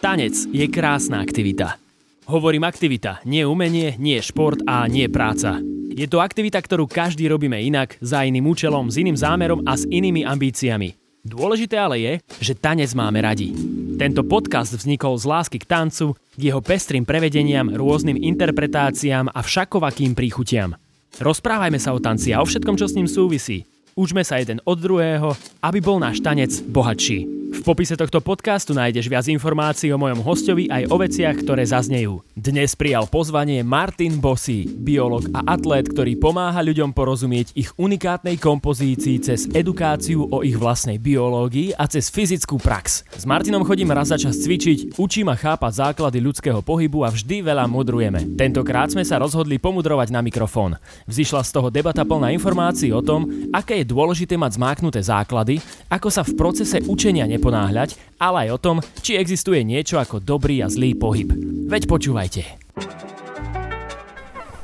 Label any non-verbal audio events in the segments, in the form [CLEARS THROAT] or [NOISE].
Tanec je krásna aktivita. Hovorím aktivita, nie umenie, nie šport a nie práca. Je to aktivita, ktorú každý robíme inak, za iným účelom, s iným zámerom a s inými ambíciami. Dôležité ale je, že tanec máme radi. Tento podcast vznikol z lásky k tancu, k jeho pestrým prevedeniam, rôznym interpretáciám a všakovakým príchutiam. Rozprávajme sa o tanci a o všetkom, čo s ním súvisí. Učme sa jeden od druhého, aby bol náš tanec bohatší. V popise tohto podcastu nájdeš viac informácií o mojom hostovi aj o veciach, ktoré zaznejú. Dnes prijal pozvanie Martin Bossy, biolog a atlét, ktorý pomáha ľuďom porozumieť ich unikátnej kompozícii cez edukáciu o ich vlastnej biológii a cez fyzickú prax. S Martinom chodím raz za čas cvičiť, učím a chápať základy ľudského pohybu a vždy veľa mudrujeme. Tentokrát sme sa rozhodli pomudrovať na mikrofón. Vzýšla z toho debata plná informácií o tom, aké je dôležité mať zmáknuté základy, ako sa v procese učenia neponáhľať, ale aj o tom, či existuje niečo ako dobrý a zlý pohyb. Veď počúvajte.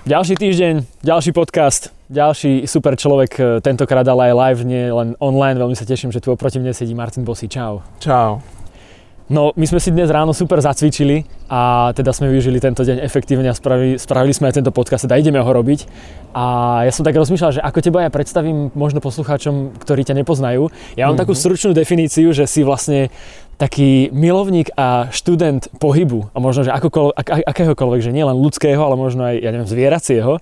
Ďalší týždeň, ďalší podcast, ďalší super človek, e, tentokrát ale aj live, nie len online. Veľmi sa teším, že tu oproti mne sedí Martin Bosy. Čau. Čau. No, my sme si dnes ráno super zacvičili a teda sme využili tento deň efektívne a spravili, spravili sme aj tento podcast, teda ideme ho robiť. A ja som tak rozmýšľal, že ako teba ja predstavím možno poslucháčom, ktorí ťa nepoznajú. Ja mám mm-hmm. takú stručnú definíciu, že si vlastne taký milovník a študent pohybu a možno, že ak, akéhokoľvek, že nielen ľudského, ale možno aj, ja neviem, zvieracieho.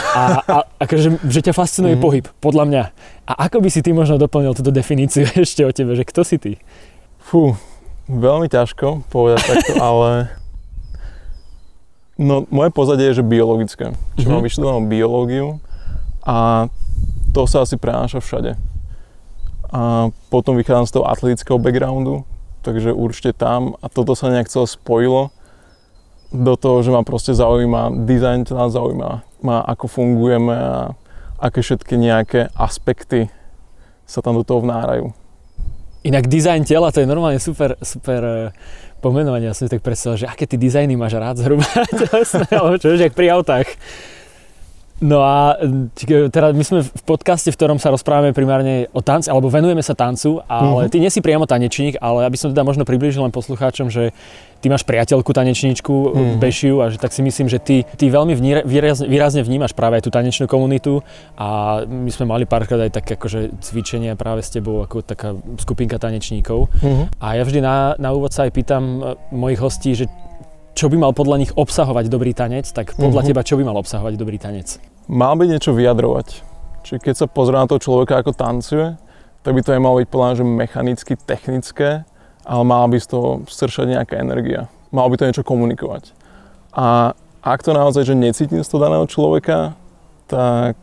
A, a akože, že ťa fascinuje mm-hmm. pohyb, podľa mňa. A ako by si ty možno doplnil túto definíciu [LAUGHS] ešte o tebe, že kto si ty? Fú, Veľmi ťažko povedať takto, [LAUGHS] ale no, moje pozadie je, že biologické. Mm-hmm. mám vyštudovanú biológiu a to sa asi prenáša všade. A potom vychádzam z toho atletického backgroundu, takže určite tam a toto sa nejak celé spojilo do toho, že ma proste zaujíma, dizajn nás zaujíma, ma ako fungujeme a aké všetky nejaké aspekty sa tam do toho vnárajú. Inak dizajn tela, to je normálne super, super eh, pomenovanie. Ja som si tak predstavil, že aké ty dizajny máš rád zhruba [LAUGHS] alebo čo, že pri autách. No a teda my sme v podcaste, v ktorom sa rozprávame primárne o tanci, alebo venujeme sa tancu, ale uh-huh. ty nie si priamo tanečník, ale aby som teda možno priblížil len poslucháčom, že ty máš priateľku tanečníčku uh-huh. Bešiu a že tak si myslím, že ty, ty veľmi výrazne, výrazne vnímaš práve aj tú tanečnú komunitu a my sme mali párkrát aj také akože cvičenia práve s tebou ako taká skupinka tanečníkov. Uh-huh. A ja vždy na, na úvod sa aj pýtam e, mojich hostí, že čo by mal podľa nich obsahovať dobrý tanec, tak podľa uh-huh. teba čo by mal obsahovať dobrý tanec? Mal by niečo vyjadrovať. Čiže keď sa pozrie na toho človeka, ako tancuje, tak by to nemalo byť podľa že mechanicky technické, ale mala by z toho stršať nejaká energia. Malo by to niečo komunikovať. A ak to naozaj, že necítim z toho daného človeka, tak,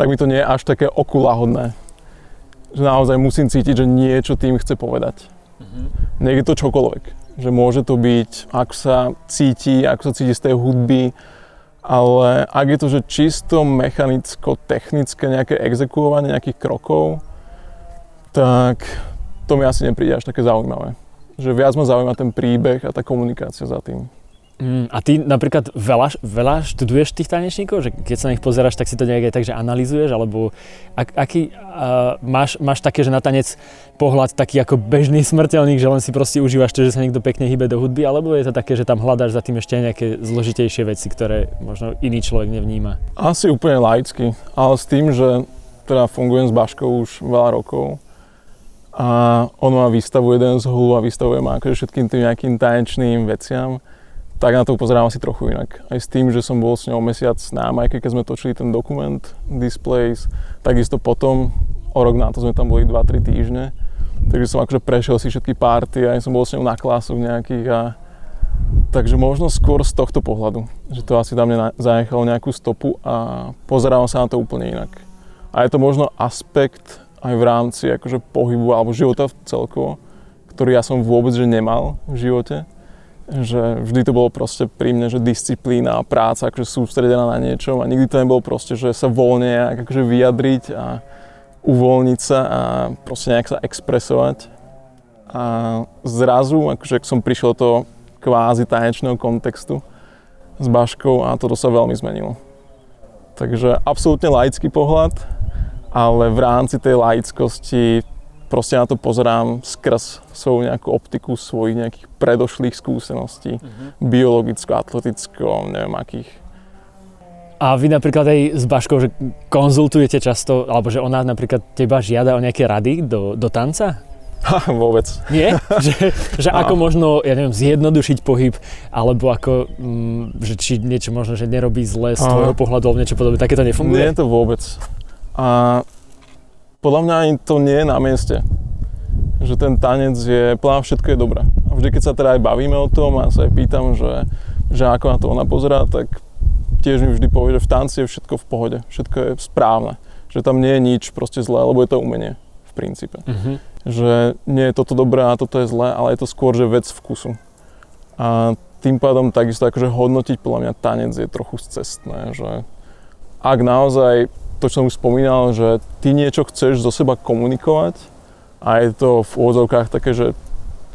tak mi to nie je až také okulahodné. Že naozaj musím cítiť, že niečo tým chce povedať. Mm-hmm. Je to čokoľvek že môže to byť, ako sa cíti, ako sa cíti z tej hudby, ale ak je to, že čisto mechanicko-technické nejaké exekuovanie nejakých krokov, tak to mi asi nepríde až také zaujímavé. Že viac ma zaujíma ten príbeh a tá komunikácia za tým. Mm, a ty napríklad veľa, veľa študuješ tých tanečníkov? Že keď sa na nich pozeráš, tak si to nejak aj tak, že analizuješ? Alebo ak, aký, uh, máš, máš také, že na tanec pohľad taký ako bežný smrteľník, že len si proste užívaš to, že sa niekto pekne hýbe do hudby? Alebo je to také, že tam hľadáš za tým ešte nejaké zložitejšie veci, ktoré možno iný človek nevníma? Asi úplne laicky, ale s tým, že teda fungujem s Baškou už veľa rokov, a on má výstavu jeden z hulu a vystavuje ma akože všetkým tým nejakým tanečným veciam tak na to pozerám asi trochu inak. Aj s tým, že som bol s ňou mesiac na Majke, keď sme točili ten dokument Displays, takisto potom, o rok na to sme tam boli 2-3 týždne. Takže som akože prešiel si všetky párty a som bol s ňou na klasoch nejakých a Takže možno skôr z tohto pohľadu, že to asi tam mne zanechalo nejakú stopu a pozerávam sa na to úplne inak. A je to možno aspekt aj v rámci akože pohybu alebo života celkovo, ktorý ja som vôbec že nemal v živote že vždy to bolo proste pri mne, že disciplína a práca, akože sústredená na niečom a nikdy to nebolo proste, že sa voľne akože vyjadriť a uvoľniť sa a proste nejak sa expresovať. A zrazu, akože som prišiel do kvázi tanečného kontextu s Baškou a toto sa veľmi zmenilo. Takže absolútne laický pohľad, ale v rámci tej laickosti proste na to pozerám skrz svoju nejakú optiku svojich nejakých predošlých skúseností, uh-huh. biologicko, atleticko, neviem akých. A vy napríklad aj s Baškou, že konzultujete často, alebo že ona napríklad teba žiada o nejaké rady do, do tanca? Ha, vôbec. Nie? [LAUGHS] Že, že ako možno, ja neviem, zjednodušiť pohyb, alebo ako, mm, že či niečo možno, že nerobí zle z tvojho pohľadu, alebo niečo podobné, také to nefunguje? Nie to vôbec. A podľa mňa ani to nie je na mieste. Že ten tanec je, plán všetko je dobré. A vždy, keď sa teda aj bavíme o tom a sa aj pýtam, že, že ako na to ona pozerá, tak tiež mi vždy povie, že v tanci je všetko v pohode, všetko je správne. Že tam nie je nič proste zlé, lebo je to umenie v princípe. Uh-huh. Že nie je toto dobré a toto je zlé, ale je to skôr, že vec vkusu. A tým pádom takisto akože hodnotiť podľa mňa tanec je trochu cestné, že ak naozaj to, čo som už spomínal, že ty niečo chceš zo seba komunikovať a je to v úvodzovkách také, že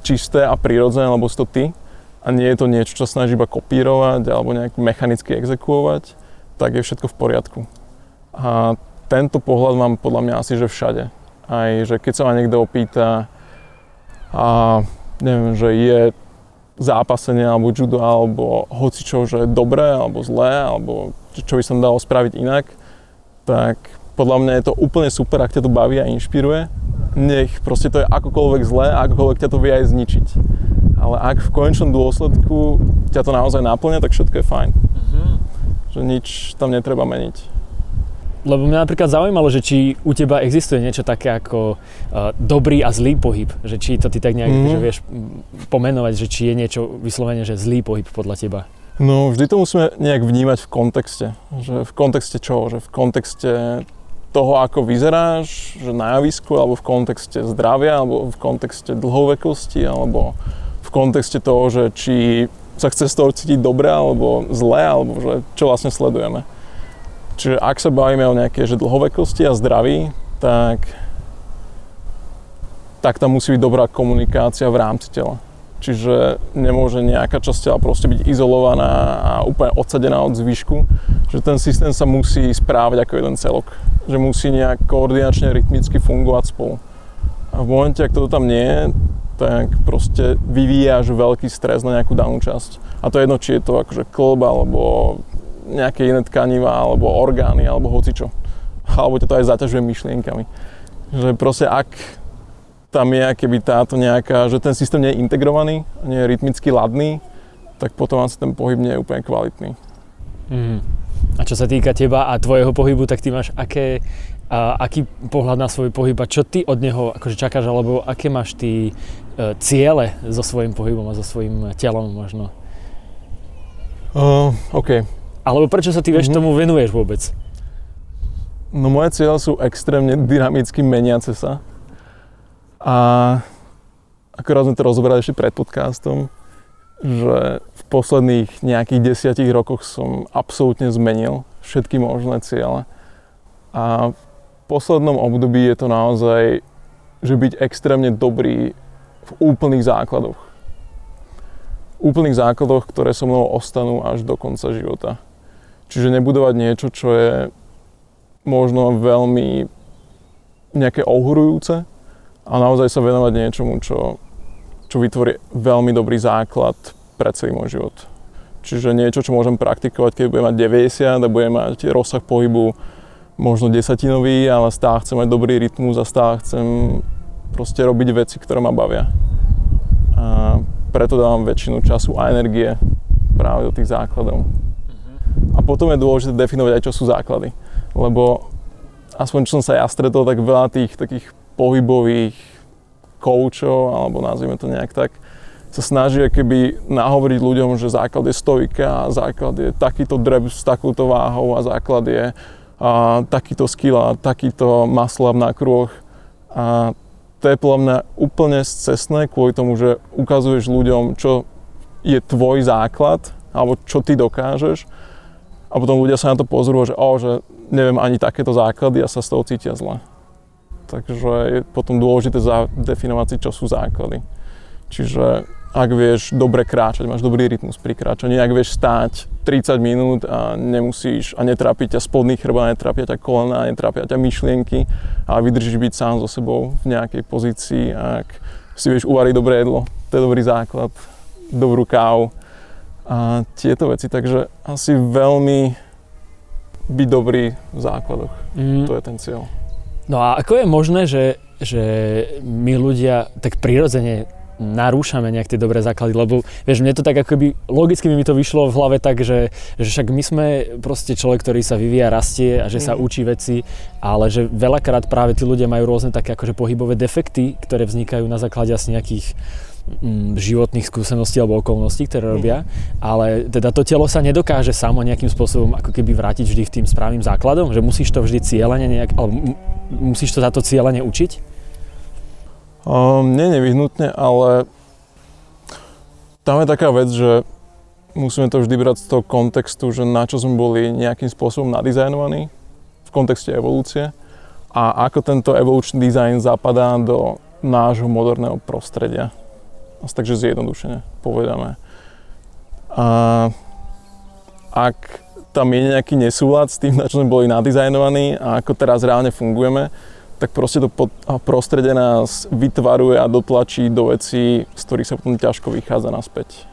čisté a prirodzené, lebo si to ty a nie je to niečo, čo snaží iba kopírovať alebo nejak mechanicky exekuovať, tak je všetko v poriadku. A tento pohľad mám podľa mňa asi, že všade. Aj, že keď sa ma niekto opýta a neviem, že je zápasenie alebo judo alebo hocičo, že je dobré alebo zlé alebo čo by som dal spraviť inak, tak podľa mňa je to úplne super, ak ťa to baví a inšpiruje. Nech proste to je akokoľvek zlé, akokoľvek ťa to vie aj zničiť. Ale ak v konečnom dôsledku ťa to naozaj naplňa, tak všetko je fajn. Mm-hmm. Že nič tam netreba meniť. Lebo mňa napríklad zaujímalo, že či u teba existuje niečo také ako uh, dobrý a zlý pohyb. Že či to ty tak nejak mm-hmm. že vieš pomenovať, že či je niečo vyslovene, že zlý pohyb podľa teba. No vždy to musíme nejak vnímať v kontexte. Že v kontexte čoho? Že v kontexte toho, ako vyzeráš, že na javisku, alebo v kontexte zdravia, alebo v kontexte dlhovekosti, alebo v kontexte toho, že či sa chce z toho cítiť dobre, alebo zle, alebo že čo vlastne sledujeme. Čiže ak sa bavíme o nejakej že dlhovekosti a zdraví, tak, tak tam musí byť dobrá komunikácia v rámci tela. Čiže nemôže nejaká časť tela proste byť izolovaná a úplne odsadená od zvyšku. Že ten systém sa musí správať ako jeden celok. Že musí nejak koordinačne, rytmicky fungovať spolu. A v momente, ak toto tam nie je, tak proste vyvíjaš veľký stres na nejakú danú časť. A to je jedno, či je to akože klb, alebo nejaké iné tkaniva, alebo orgány, alebo hocičo. Alebo ťa to aj zaťažuje myšlienkami. Že proste ak tam je keby táto nejaká, že ten systém nie je integrovaný, nie je rytmicky ladný, tak potom asi ten pohyb nie je úplne kvalitný. Mm. A čo sa týka teba a tvojho pohybu, tak ty máš aké, a, aký pohľad na svoj pohyb a čo ty od neho akože čakáš, alebo aké máš ty e, ciele so svojím pohybom a so svojím telom možno? Uh, OK. Alebo prečo sa ty vieš mm-hmm. tomu venuješ vôbec? No moje cieľe sú extrémne dynamicky meniace sa a akorát sme to rozoberali ešte pred podcastom, že v posledných nejakých desiatich rokoch som absolútne zmenil všetky možné ciele. A v poslednom období je to naozaj, že byť extrémne dobrý v úplných základoch. Úplných základoch, ktoré so mnou ostanú až do konca života. Čiže nebudovať niečo, čo je možno veľmi nejaké ohurujúce, a naozaj sa venovať niečomu, čo, čo vytvorí veľmi dobrý základ pre celý môj život. Čiže niečo, čo môžem praktikovať, keď budem mať 90 a budem mať rozsah pohybu možno desatinový, ale stále chcem mať dobrý rytmus a stále chcem proste robiť veci, ktoré ma bavia. A preto dávam väčšinu času a energie práve do tých základov. A potom je dôležité definovať aj, čo sú základy. Lebo aspoň čo som sa ja stretol, tak veľa tých takých pohybových koučov, alebo nazvime to nejak tak, sa snažia keby nahovoriť ľuďom, že základ je stojka, základ je takýto dreb s takouto váhou a základ je a, takýto skill a takýto muscle na krôch. A to je podľa mňa úplne cestné kvôli tomu, že ukazuješ ľuďom, čo je tvoj základ, alebo čo ty dokážeš. A potom ľudia sa na to pozrú, že, oh, že neviem ani takéto základy a sa z toho cítia zle. Takže je potom dôležité zadefinovať si, čo sú základy. Čiže ak vieš dobre kráčať, máš dobrý rytmus pri kráčaní, ak vieš stáť 30 minút a nemusíš, a netrápi ťa spodný chrba, netrápia ťa kolena, netrápia ťa myšlienky, a vydržíš byť sám so sebou v nejakej pozícii, ak si vieš uvariť dobré jedlo, to je dobrý základ, dobrú kávu a tieto veci, takže asi veľmi byť dobrý v základoch, mm. to je ten cieľ. No a ako je možné, že, že my ľudia tak prirodzene narúšame nejak tie dobré základy, lebo vieš, mne to tak akoby, logicky mi to vyšlo v hlave tak, že, že však my sme proste človek, ktorý sa vyvíja, rastie a že sa mhm. učí veci, ale že veľakrát práve tí ľudia majú rôzne také akože pohybové defekty, ktoré vznikajú na základe asi nejakých životných skúseností alebo okolností, ktoré mhm. robia, ale teda to telo sa nedokáže samo nejakým spôsobom ako keby vrátiť vždy v tým správnym základom, že musíš to vždy cieľene nejak, alebo musíš to za to cieľene učiť? Um, nie nevyhnutne, ale tam je taká vec, že musíme to vždy brať z toho kontextu, že na čo sme boli nejakým spôsobom nadizajnovaní v kontexte evolúcie a ako tento evolučný dizajn zapadá do nášho moderného prostredia. Takže zjednodušene povedané. A ak tam je nejaký nesúlad s tým, na čo sme boli nadizajnovaní a ako teraz reálne fungujeme, tak proste to prostredie nás vytvaruje a dotlačí do vecí, z ktorých sa potom ťažko vychádza naspäť.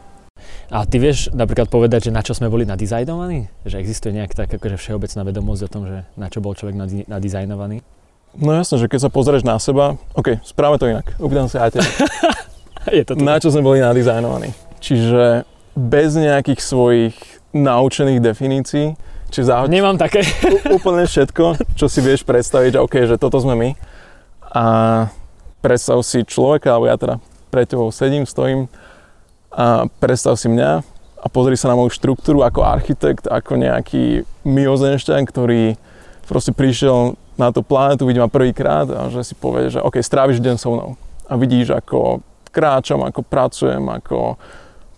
A ty vieš napríklad povedať, že na čo sme boli nadizajnovaní? Že existuje nejak tak akože všeobecná vedomosť o tom, že na čo bol človek nadizajnovaný? No jasné, že keď sa pozrieš na seba, OK, správame to inak. Opýtam sa aj teba. [LAUGHS] [LAUGHS] Je to na čo sme boli nadizajnovaní? Čiže bez nejakých svojich naučených definícií Čiže zahoď Nemám také. úplne všetko, čo si vieš predstaviť, že OK, že toto sme my. A predstav si človeka, alebo ja teda pre tebou sedím, stojím a predstav si mňa a pozri sa na moju štruktúru ako architekt, ako nejaký miozenšťan, ktorý proste prišiel na tú planetu, vidí ma prvýkrát a že si povie, že OK, stráviš deň so mnou a vidíš, ako kráčam, ako pracujem, ako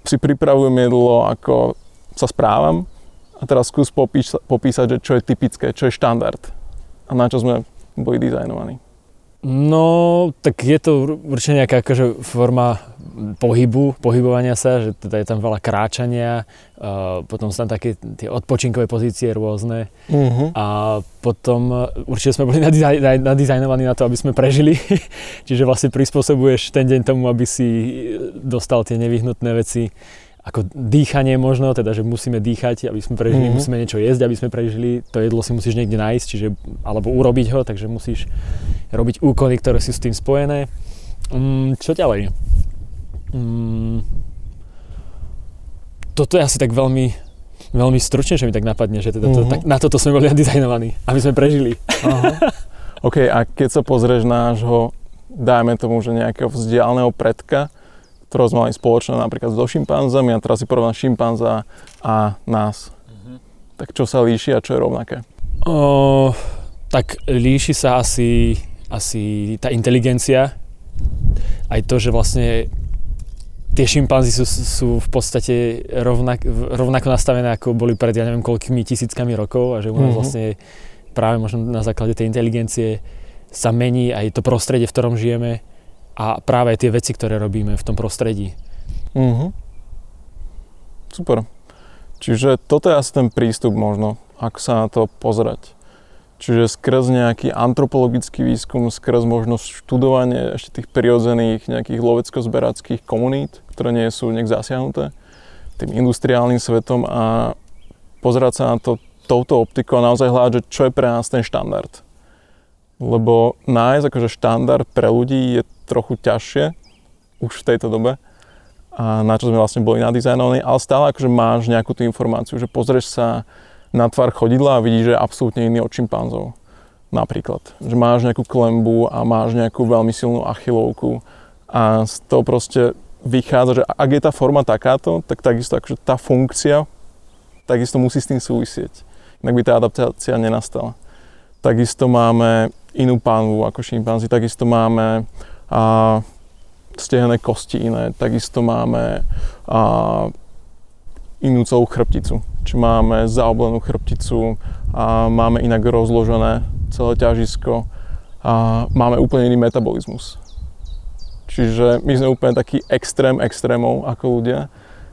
si pripravujem jedlo, ako sa správam a teraz skús popíš, popísať, že čo je typické, čo je štandard a na čo sme boli dizajnovaní. No, tak je to určite nejaká akože forma pohybu, pohybovania sa, že teda je tam veľa kráčania, uh, potom sú tam také tie odpočinkové pozície rôzne. Uh-huh. a potom uh, určite sme boli nadizaj, nadizajnovaní na to, aby sme prežili, [LAUGHS] čiže vlastne prispôsobuješ ten deň tomu, aby si dostal tie nevyhnutné veci ako dýchanie možno, teda že musíme dýchať, aby sme prežili, mm-hmm. musíme niečo jesť, aby sme prežili, to jedlo si musíš niekde nájsť, čiže, alebo urobiť ho, takže musíš robiť úkony, ktoré sú s tým spojené. Mm, čo ďalej? Mm, toto je asi tak veľmi, veľmi stručne, že mi tak napadne, že teda to, mm-hmm. tak, na toto sme boli [LAUGHS] nadizajnovaní, aby sme prežili. Aha. [LAUGHS] OK, a keď sa pozrieš nášho, dajme tomu, že nejakého vzdialeného predka, ktorého sme mali spoločné napríklad so šimpanzami a teraz si porovná šimpanza a nás. Mm-hmm. Tak čo sa líši a čo je rovnaké? O, tak líši sa asi, asi tá inteligencia, aj to, že vlastne tie šimpanzi sú, sú v podstate rovnak, rovnako nastavené, ako boli pred ja neviem koľkými tisíckami rokov a že u nás mm-hmm. vlastne práve možno na základe tej inteligencie sa mení aj to prostredie, v ktorom žijeme a práve tie veci, ktoré robíme v tom prostredí. Mm-hmm. Super. Čiže toto je asi ten prístup možno, ako sa na to pozerať. Čiže skrz nejaký antropologický výskum, skrz možnosť študovanie ešte tých prirodzených nejakých lovecko-zberackých komunít, ktoré nie sú nejak zasiahnuté tým industriálnym svetom a pozerať sa na to touto optikou a naozaj hľadať, čo je pre nás ten štandard. Lebo nájsť akože štandard pre ľudí je trochu ťažšie už v tejto dobe a na čo sme vlastne boli nadizajnovaní, ale stále akože máš nejakú tú informáciu, že pozrieš sa na tvar chodidla a vidíš, že je absolútne iný od šimpanzov. Napríklad, že máš nejakú klembu a máš nejakú veľmi silnú achilovku a z toho proste vychádza, že ak je tá forma takáto, tak takisto akože tá funkcia takisto musí s tým súvisieť. Inak by tá adaptácia nenastala. Takisto máme inú pánvu ako šimpanzi, takisto máme a stehené kosti iné. Takisto máme a, inú celú chrbticu. Či máme zaoblenú chrbticu a máme inak rozložené celé ťažisko a máme úplne iný metabolizmus. Čiže my sme úplne taký extrém extrémov ako ľudia.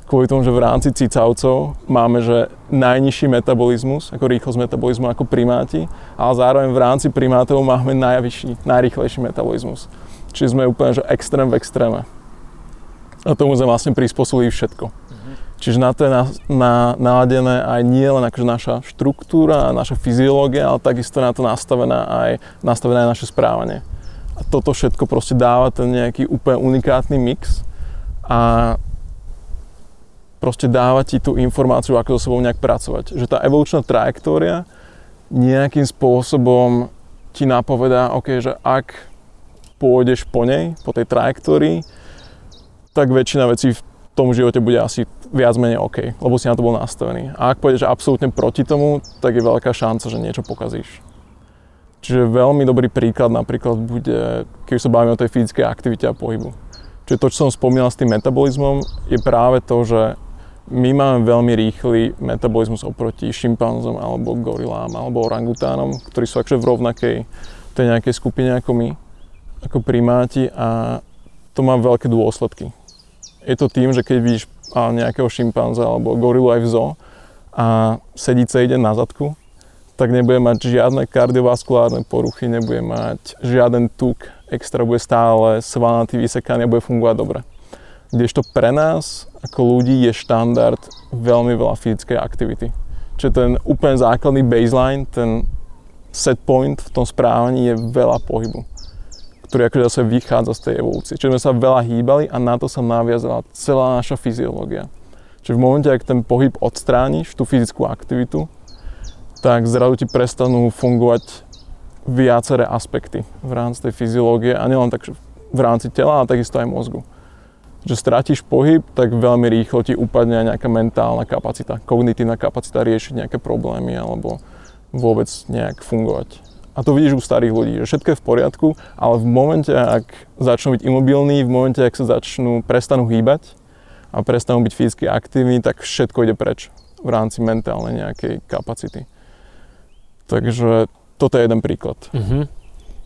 Kvôli tomu, že v rámci cicavcov máme že najnižší metabolizmus, ako rýchlosť metabolizmu ako primáti, ale zároveň v rámci primátov máme najvyšší, najrýchlejší metabolizmus. Čiže sme úplne že extrém v extréme. A tomu sme vlastne prispôsobili všetko. Čiže na to je na, na, naladené aj nie len akože naša štruktúra, naša fyziológia, ale takisto na to nastavené aj, nastavené aj naše správanie. A toto všetko proste dáva ten nejaký úplne unikátny mix a proste dáva ti tú informáciu, ako so sebou nejak pracovať. Že tá evolučná trajektória nejakým spôsobom ti napovedá, okay, že ak pôjdeš po nej, po tej trajektórii, tak väčšina vecí v tom živote bude asi viac menej OK, lebo si na to bol nastavený. A ak pôjdeš absolútne proti tomu, tak je veľká šanca, že niečo pokazíš. Čiže veľmi dobrý príklad napríklad bude, keď sa bavíme o tej fyzickej aktivite a pohybu. Čiže to, čo som spomínal s tým metabolizmom, je práve to, že my máme veľmi rýchly metabolizmus oproti šimpanzom alebo gorilám alebo orangutánom, ktorí sú akože v rovnakej tej nejakej skupine ako my, ako primáti a to má veľké dôsledky je to tým, že keď vidíš nejakého šimpanza alebo gorilu aj v zoo a sedice ide na zadku, tak nebude mať žiadne kardiovaskulárne poruchy, nebude mať žiaden tuk, extra bude stále svalnatý, vysekaný a bude fungovať dobre. Kdežto pre nás, ako ľudí, je štandard veľmi veľa fyzickej aktivity. Čiže ten úplne základný baseline, ten set point v tom správaní je veľa pohybu ktorý akože zase vychádza z tej evolúcie. Čiže sme sa veľa hýbali a na to sa naviazala celá naša fyziológia. Čiže v momente, ak ten pohyb odstrániš, tú fyzickú aktivitu, tak zrazu ti prestanú fungovať viaceré aspekty v rámci tej fyziológie a nielen tak v rámci tela, ale takisto aj mozgu. Že stratíš pohyb, tak veľmi rýchlo ti upadne nejaká mentálna kapacita, kognitívna kapacita riešiť nejaké problémy alebo vôbec nejak fungovať. A to vidíš u starých ľudí, že všetko je v poriadku, ale v momente, ak začnú byť imobilní, v momente, ak sa začnú, prestanú hýbať a prestanú byť fyzicky aktívni, tak všetko ide preč v rámci mentálnej nejakej kapacity. Takže toto je jeden príklad. Uh-huh.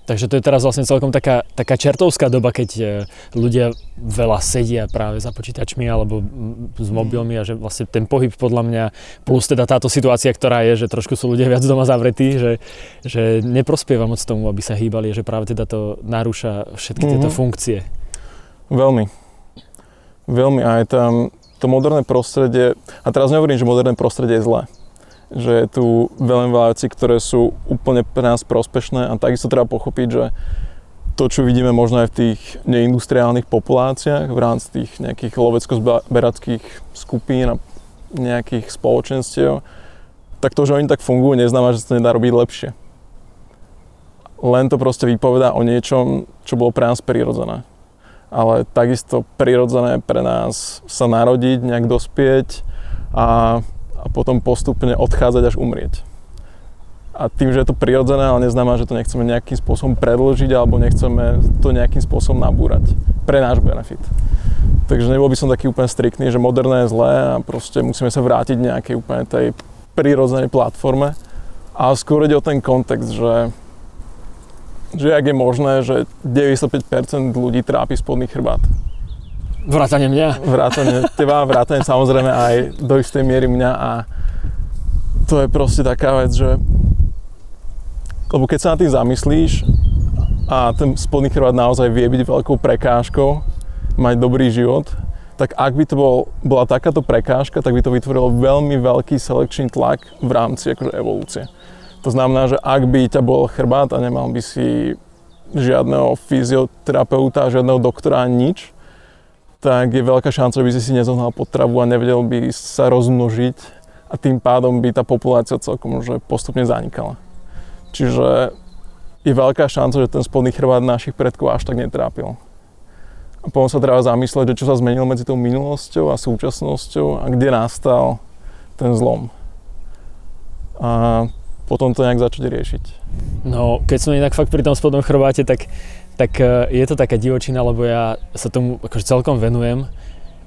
Takže to je teraz vlastne celkom taká, taká čertovská doba, keď e, ľudia veľa sedia práve za počítačmi alebo s mhm. mobilmi a že vlastne ten pohyb podľa mňa, plus teda táto situácia, ktorá je, že trošku sú ľudia viac doma zavretí, že, že neprospieva moc tomu, aby sa hýbali, že práve teda to narúša všetky tieto mm-hmm. funkcie. Veľmi. Veľmi aj tam to moderné prostredie, a teraz nehovorím, že moderné prostredie je zlé že je tu veľmi veľa vecí, ktoré sú úplne pre nás prospešné a takisto treba pochopiť, že to, čo vidíme možno aj v tých neindustriálnych populáciách, v rámci tých nejakých lovecko-berackých skupín a nejakých spoločenstiev, tak to, že oni tak fungujú, neznamená, že sa to nedá robiť lepšie. Len to proste vypovedá o niečom, čo bolo pre nás prirodzené. Ale takisto prirodzené pre nás sa narodiť, nejak dospieť a a potom postupne odchádzať až umrieť. A tým, že je to prirodzené, ale neznamená, že to nechceme nejakým spôsobom predložiť alebo nechceme to nejakým spôsobom nabúrať pre náš benefit. Takže nebol by som taký úplne striktný, že moderné je zlé a proste musíme sa vrátiť nejakej úplne tej prirodzenej platforme. A skôr ide o ten kontext, že, že ak je možné, že 95% ľudí trápi spodný chrbát Vrátane mňa? Vrátane teba, vrátane samozrejme aj do istej miery mňa a to je proste taká vec, že lebo keď sa na tým zamyslíš a ten spodný chrbát naozaj vie byť veľkou prekážkou, mať dobrý život, tak ak by to bol, bola takáto prekážka, tak by to vytvorilo veľmi veľký selekčný tlak v rámci akože evolúcie. To znamená, že ak by ťa bol chrbát a nemal by si žiadneho fyzioterapeuta, žiadneho doktora, nič, tak je veľká šanca, že by si si nezohnal potravu a nevedel by sa rozmnožiť a tým pádom by tá populácia celkom že postupne zanikala. Čiže je veľká šanca, že ten spodný chrbát našich predkov až tak netrápil. A potom sa treba zamyslieť, že čo sa zmenilo medzi tou minulosťou a súčasnosťou a kde nastal ten zlom. A potom to nejak začať riešiť. No, keď som inak fakt pri tom spodnom chrbáte, tak tak e, je to taká divočina, lebo ja sa tomu akože celkom venujem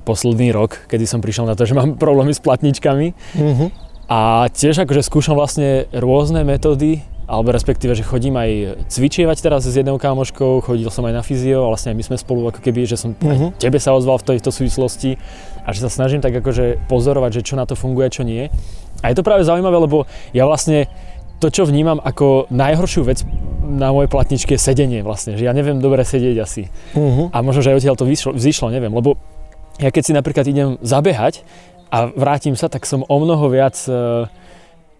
posledný rok, kedy som prišiel na to, že mám problémy s platničkami. Mm-hmm. A tiež akože skúšam vlastne rôzne metódy, alebo respektíve, že chodím aj cvičievať teraz s jednou kámoškou, chodil som aj na fyzio, vlastne aj my sme spolu ako keby, že som mhm. tebe sa ozval v tejto súvislosti a že sa snažím tak akože pozorovať, že čo na to funguje, čo nie. A je to práve zaujímavé, lebo ja vlastne to, čo vnímam ako najhoršiu vec na mojej platničke je sedenie vlastne, že ja neviem dobre sedieť asi. Uh-huh. A možno, že aj odtiaľ to vyšlo, vzýšlo, neviem, lebo ja keď si napríklad idem zabehať a vrátim sa, tak som o mnoho viac uh,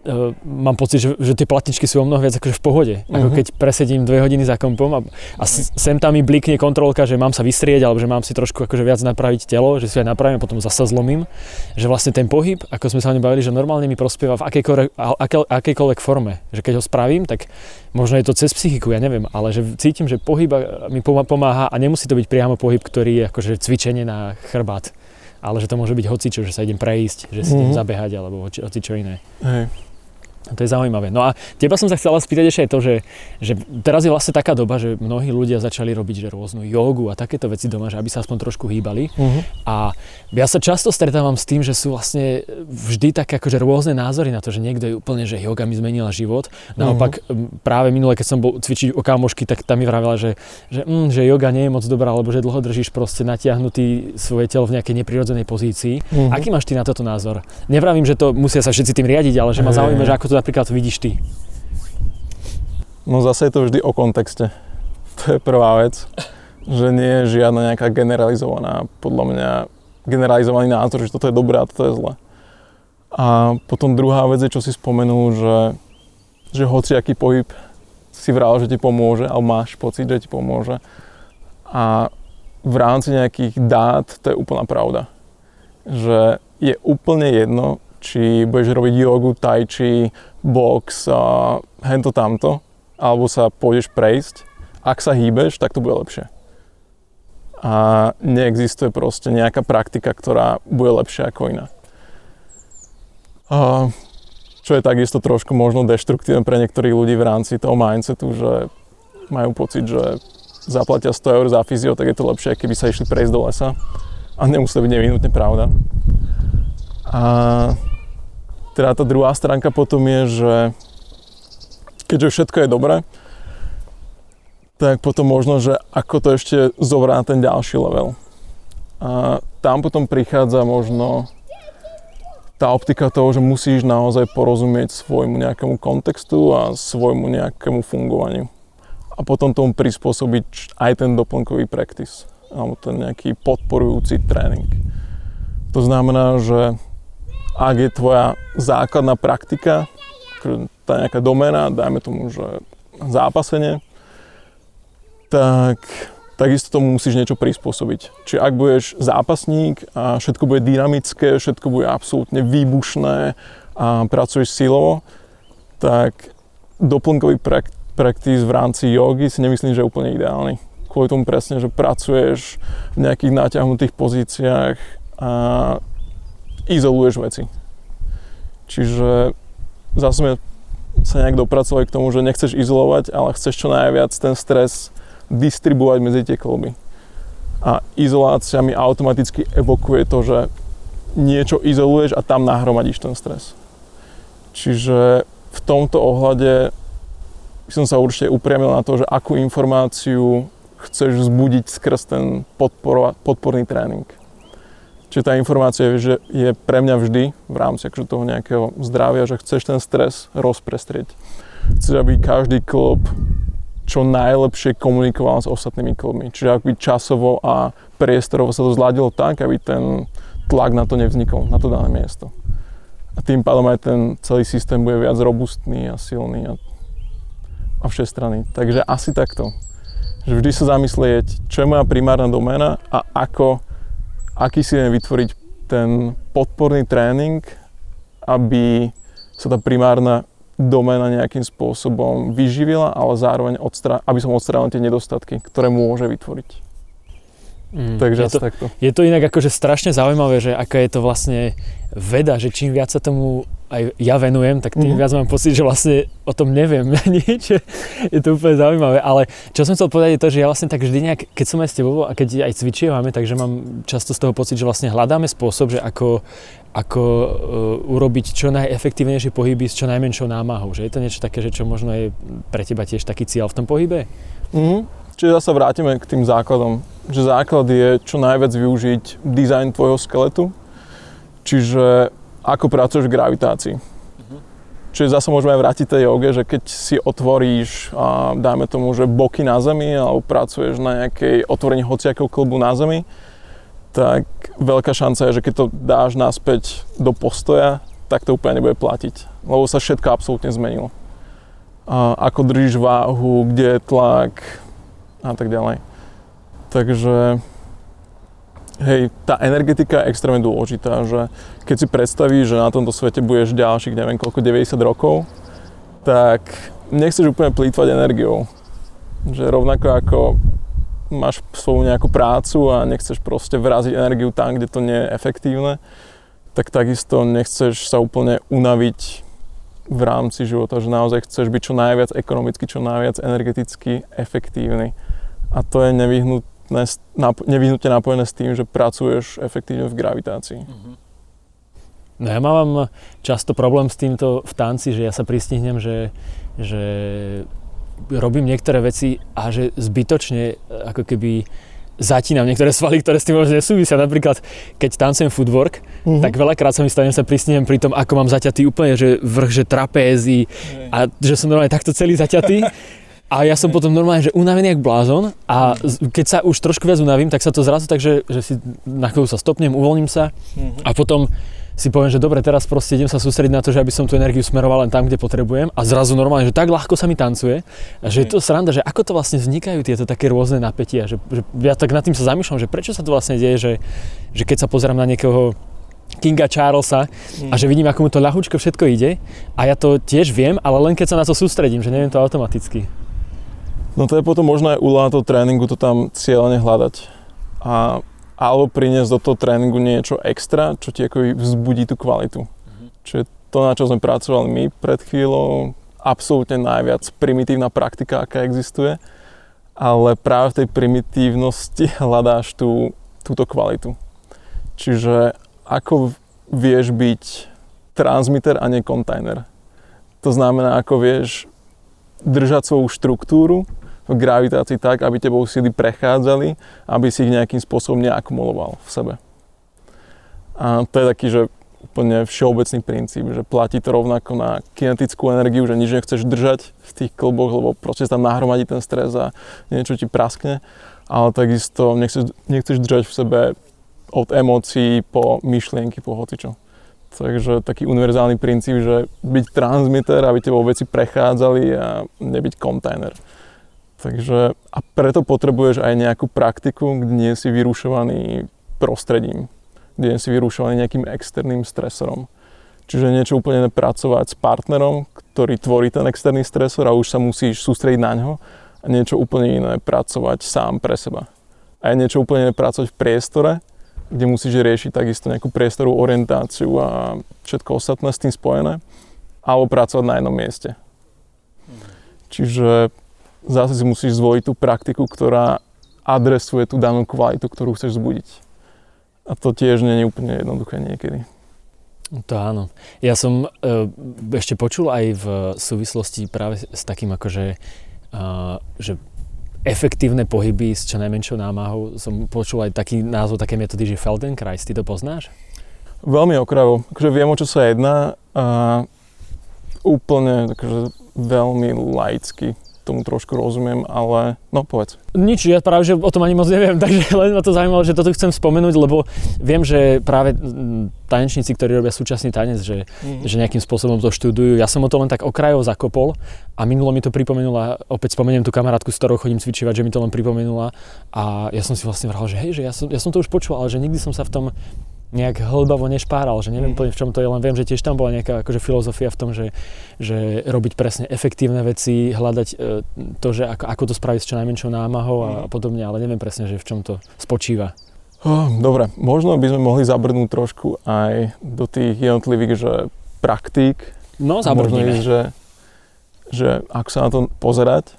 uh, mám pocit, že, že tie platničky sú o mnoho viac akože v pohode. Uh-huh. Ako keď presedím dve hodiny za kompom a, a sem tam mi blikne kontrolka, že mám sa vystrieť alebo že mám si trošku akože viac napraviť telo, že si aj napravím a potom zase zlomím. Že vlastne ten pohyb, ako sme sa o bavili, že normálne mi prospieva v akejkoľvek, aké, akejkoľvek forme. Že keď ho spravím, tak možno je to cez psychiku, ja neviem, ale že cítim, že pohyb mi pomáha a nemusí to byť priamo pohyb, ktorý je akože cvičenie na chrbát ale že to môže byť hocičo, že sa idem prejsť, že si mm-hmm. idem mhm. zabehať alebo hoci, hocičo iné. Hej. To je zaujímavé. No a teba som sa chcela spýtať ešte aj to, že, že teraz je vlastne taká doba, že mnohí ľudia začali robiť že rôznu jogu a takéto veci doma, že aby sa aspoň trošku hýbali. Uh-huh. A ja sa často stretávam s tým, že sú vlastne vždy také akože rôzne názory na to, že niekto je úplne, že yoga mi zmenila život. Naopak uh-huh. práve minule, keď som bol cvičiť u kamošky, tak tam mi vravela, že, že, mm, že yoga nie je moc dobrá, lebo že dlho držíš proste natiahnutý svoje telo v nejakej neprirodzenej pozícii. Uh-huh. Aký máš ty na toto názor? Nevravím, že to musia sa všetci tým riadiť, ale že ma zaujíma, že ako to napríklad vidíš ty? No zase je to vždy o kontexte. To je prvá vec, že nie je žiadna nejaká generalizovaná, podľa mňa generalizovaný názor, že toto je dobré a toto je zlé. A potom druhá vec je, čo si spomenul, že, že hoci aký pohyb si vral, že ti pomôže, alebo máš pocit, že ti pomôže. A v rámci nejakých dát to je úplná pravda. Že je úplne jedno, či budeš robiť jogu, tai chi, box hento tamto, alebo sa pôjdeš prejsť. Ak sa hýbeš, tak to bude lepšie. A neexistuje proste nejaká praktika, ktorá bude lepšia ako iná. A čo je takisto trošku možno deštruktívne pre niektorých ľudí v rámci toho mindsetu, že majú pocit, že zaplatia 100 eur za fyzio, tak je to lepšie, keby sa išli prejsť do lesa. A nemusí to byť nevyhnutne pravda. A teda tá druhá stránka potom je, že keďže všetko je dobré, tak potom možno, že ako to ešte zobrá na ten ďalší level. A tam potom prichádza možno tá optika toho, že musíš naozaj porozumieť svojmu nejakému kontextu a svojmu nejakému fungovaniu. A potom tomu prispôsobiť aj ten doplnkový practice, alebo ten nejaký podporujúci tréning. To znamená, že ak je tvoja základná praktika, tá nejaká domena, dajme tomu, že zápasenie, tak takisto tomu musíš niečo prispôsobiť. Čiže ak budeš zápasník a všetko bude dynamické, všetko bude absolútne výbušné a pracuješ silovo, tak doplnkový practice v rámci jogy si nemyslím, že je úplne ideálny. Kvôli tomu presne, že pracuješ v nejakých náťahnutých pozíciách a izoluješ veci. Čiže zase sme sa nejak dopracovali k tomu, že nechceš izolovať, ale chceš čo najviac ten stres distribuovať medzi tie kluby. A izolácia mi automaticky evokuje to, že niečo izoluješ a tam nahromadíš ten stres. Čiže v tomto ohľade som sa určite upriamil na to, že akú informáciu chceš vzbudiť skrz ten podporný tréning. Čiže tá informácia je, že je pre mňa vždy v rámci akože toho nejakého zdravia, že chceš ten stres rozprestrieť. Chceš, aby každý klub čo najlepšie komunikoval s ostatnými klubmi. Čiže aby časovo a priestorovo sa to zladilo tak, aby ten tlak na to nevznikol, na to dané miesto. A tým pádom aj ten celý systém bude viac robustný a silný a, a všestranný. Takže asi takto. Že vždy sa zamyslieť, čo je moja primárna doména a ako aký si vieme vytvoriť ten podporný tréning, aby sa tá primárna domena nejakým spôsobom vyživila, ale zároveň odstra- aby som odstránil tie nedostatky, ktoré môže vytvoriť. Mm, Takže je to, takto. Je to inak akože strašne zaujímavé, že aká je to vlastne veda, že čím viac sa tomu aj ja venujem, tak tým mm. viac mám pocit, že vlastne o tom neviem [LAUGHS] nič. je to úplne zaujímavé. Ale čo som chcel povedať je to, že ja vlastne tak vždy nejak, keď som aj s tebou a keď aj cvičievame, takže mám často z toho pocit, že vlastne hľadáme spôsob, že ako, ako uh, urobiť čo najefektívnejšie pohyby s čo najmenšou námahou. Že je to niečo také, že čo možno je pre teba tiež taký cieľ v tom pohybe? Mm. Čiže zase vrátime k tým základom. Že základ je čo najviac využiť dizajn tvojho skeletu. Čiže ako pracuješ v gravitácii. Uh-huh. Čiže zase môžeme aj vrátiť tej joge, že keď si otvoríš, a dajme tomu, že boky na zemi, alebo pracuješ na nejakej otvorení hociakého klbu na zemi, tak veľká šanca je, že keď to dáš naspäť do postoja, tak to úplne nebude platiť. Lebo sa všetko absolútne zmenilo. A ako držíš váhu, kde je tlak, a tak ďalej. Takže hej, tá energetika je extrémne dôležitá, že keď si predstavíš, že na tomto svete budeš ďalších neviem koľko, 90 rokov, tak nechceš úplne plýtvať energiou. Že rovnako ako máš svoju nejakú prácu a nechceš proste vraziť energiu tam, kde to nie je efektívne, tak takisto nechceš sa úplne unaviť v rámci života, že naozaj chceš byť čo najviac ekonomicky, čo najviac energeticky efektívny a to je nevyhnutné, nevyhnutne napojené s tým, že pracuješ efektívne v gravitácii. Mhm. No ja mám často problém s týmto v tanci, že ja sa pristihnem, že, že robím niektoré veci a že zbytočne ako keby zatínam niektoré [LAUGHS] svaly, ktoré s tým možno nesúvisia. Napríklad, keď tancujem footwork, uh-huh. tak veľakrát sa mi stane, sa pristihnem pri tom, ako mám zaťatý úplne, že vrch, že trapézy a že som normálne takto celý zaťatý. [LAUGHS] A ja som potom normálne, že unavený jak blázon a keď sa už trošku viac unavím, tak sa to zrazu tak, že, že si na chvíľu sa stopnem, uvoľním sa a potom si poviem, že dobre, teraz proste idem sa sústrediť na to, že aby som tú energiu smeroval len tam, kde potrebujem a zrazu normálne, že tak ľahko sa mi tancuje a že je to sranda, že ako to vlastne vznikajú tieto také rôzne napätia, že, že ja tak nad tým sa zamýšľam, že prečo sa to vlastne deje, že, že keď sa pozerám na niekoho Kinga Charlesa mm. a že vidím, ako mu to ľahúčko všetko ide a ja to tiež viem, ale len keď sa na to sústredím, že neviem to automaticky. No to je potom možno aj úloha toho tréningu to tam cieľene hľadať. A, alebo priniesť do toho tréningu niečo extra, čo ti ako vzbudí tú kvalitu. Mm-hmm. Čiže to, na čo sme pracovali my pred chvíľou, absolútne najviac primitívna praktika, aká existuje, ale práve v tej primitívnosti [LAUGHS] hľadáš tú, túto kvalitu. Čiže ako vieš byť transmitter a nie kontajner. To znamená, ako vieš držať svoju štruktúru v gravitácii tak, aby tebou síly prechádzali, aby si ich nejakým spôsobom neakumuloval v sebe. A to je taký, že úplne všeobecný princíp, že platí to rovnako na kinetickú energiu, že nič nechceš držať v tých klboch, lebo proste tam nahromadí ten stres a niečo ti praskne, ale takisto nechceš, nechceš držať v sebe od emócií po myšlienky, po hocičo. Takže taký univerzálny princíp, že byť transmitter, aby tebou veci prechádzali a nebyť kontajner. Takže a preto potrebuješ aj nejakú praktiku, kde nie si vyrušovaný prostredím, kde nie si vyrušovaný nejakým externým stresorom. Čiže niečo úplne pracovať s partnerom, ktorý tvorí ten externý stresor a už sa musíš sústrediť na ňo a niečo úplne iné pracovať sám pre seba. A je niečo úplne iné pracovať v priestore, kde musíš riešiť takisto nejakú priestorovú orientáciu a všetko ostatné s tým spojené, alebo pracovať na jednom mieste. Čiže zase si musíš zvoliť tú praktiku, ktorá adresuje tú danú kvalitu, ktorú chceš zbudiť. A to tiež nie je úplne jednoduché niekedy. To áno. Ja som e, ešte počul aj v súvislosti práve s takým akože, e, že efektívne pohyby s čo najmenšou námahou. Som počul aj taký názov také metódy, že Feldenkrais. Ty to poznáš? Veľmi okravo. Akože viem, o čo sa jedná. A úplne akože veľmi laicky tomu trošku rozumiem, ale no povedz. Nič, ja práve, že o tom ani moc neviem, [LAUGHS] takže len ma to zaujímalo, že toto chcem spomenúť, lebo viem, že práve tanečníci, ktorí robia súčasný tanec, že, mm-hmm. že nejakým spôsobom to študujú. Ja som o to len tak okrajov zakopol a minulo mi to pripomenula, opäť spomeniem tú kamarátku, s ktorou chodím cvičívať, že mi to len pripomenula a ja som si vlastne vral, že hej, že ja som, ja som to už počul, ale že nikdy som sa v tom nejak hlbavo nešpáral, že neviem mm. v čom to je, len viem, že tiež tam bola nejaká akože filozofia v tom, že, že robiť presne efektívne veci, hľadať e, to, že ako, ako to spraviť s čo najmenšou námahou a, a podobne, ale neviem presne, že v čom to spočíva. Oh, dobre, možno by sme mohli zabrnúť trošku aj do tých jednotlivých, že praktík. No, Možno zabrdnime. ísť, že, že ako sa na to pozerať,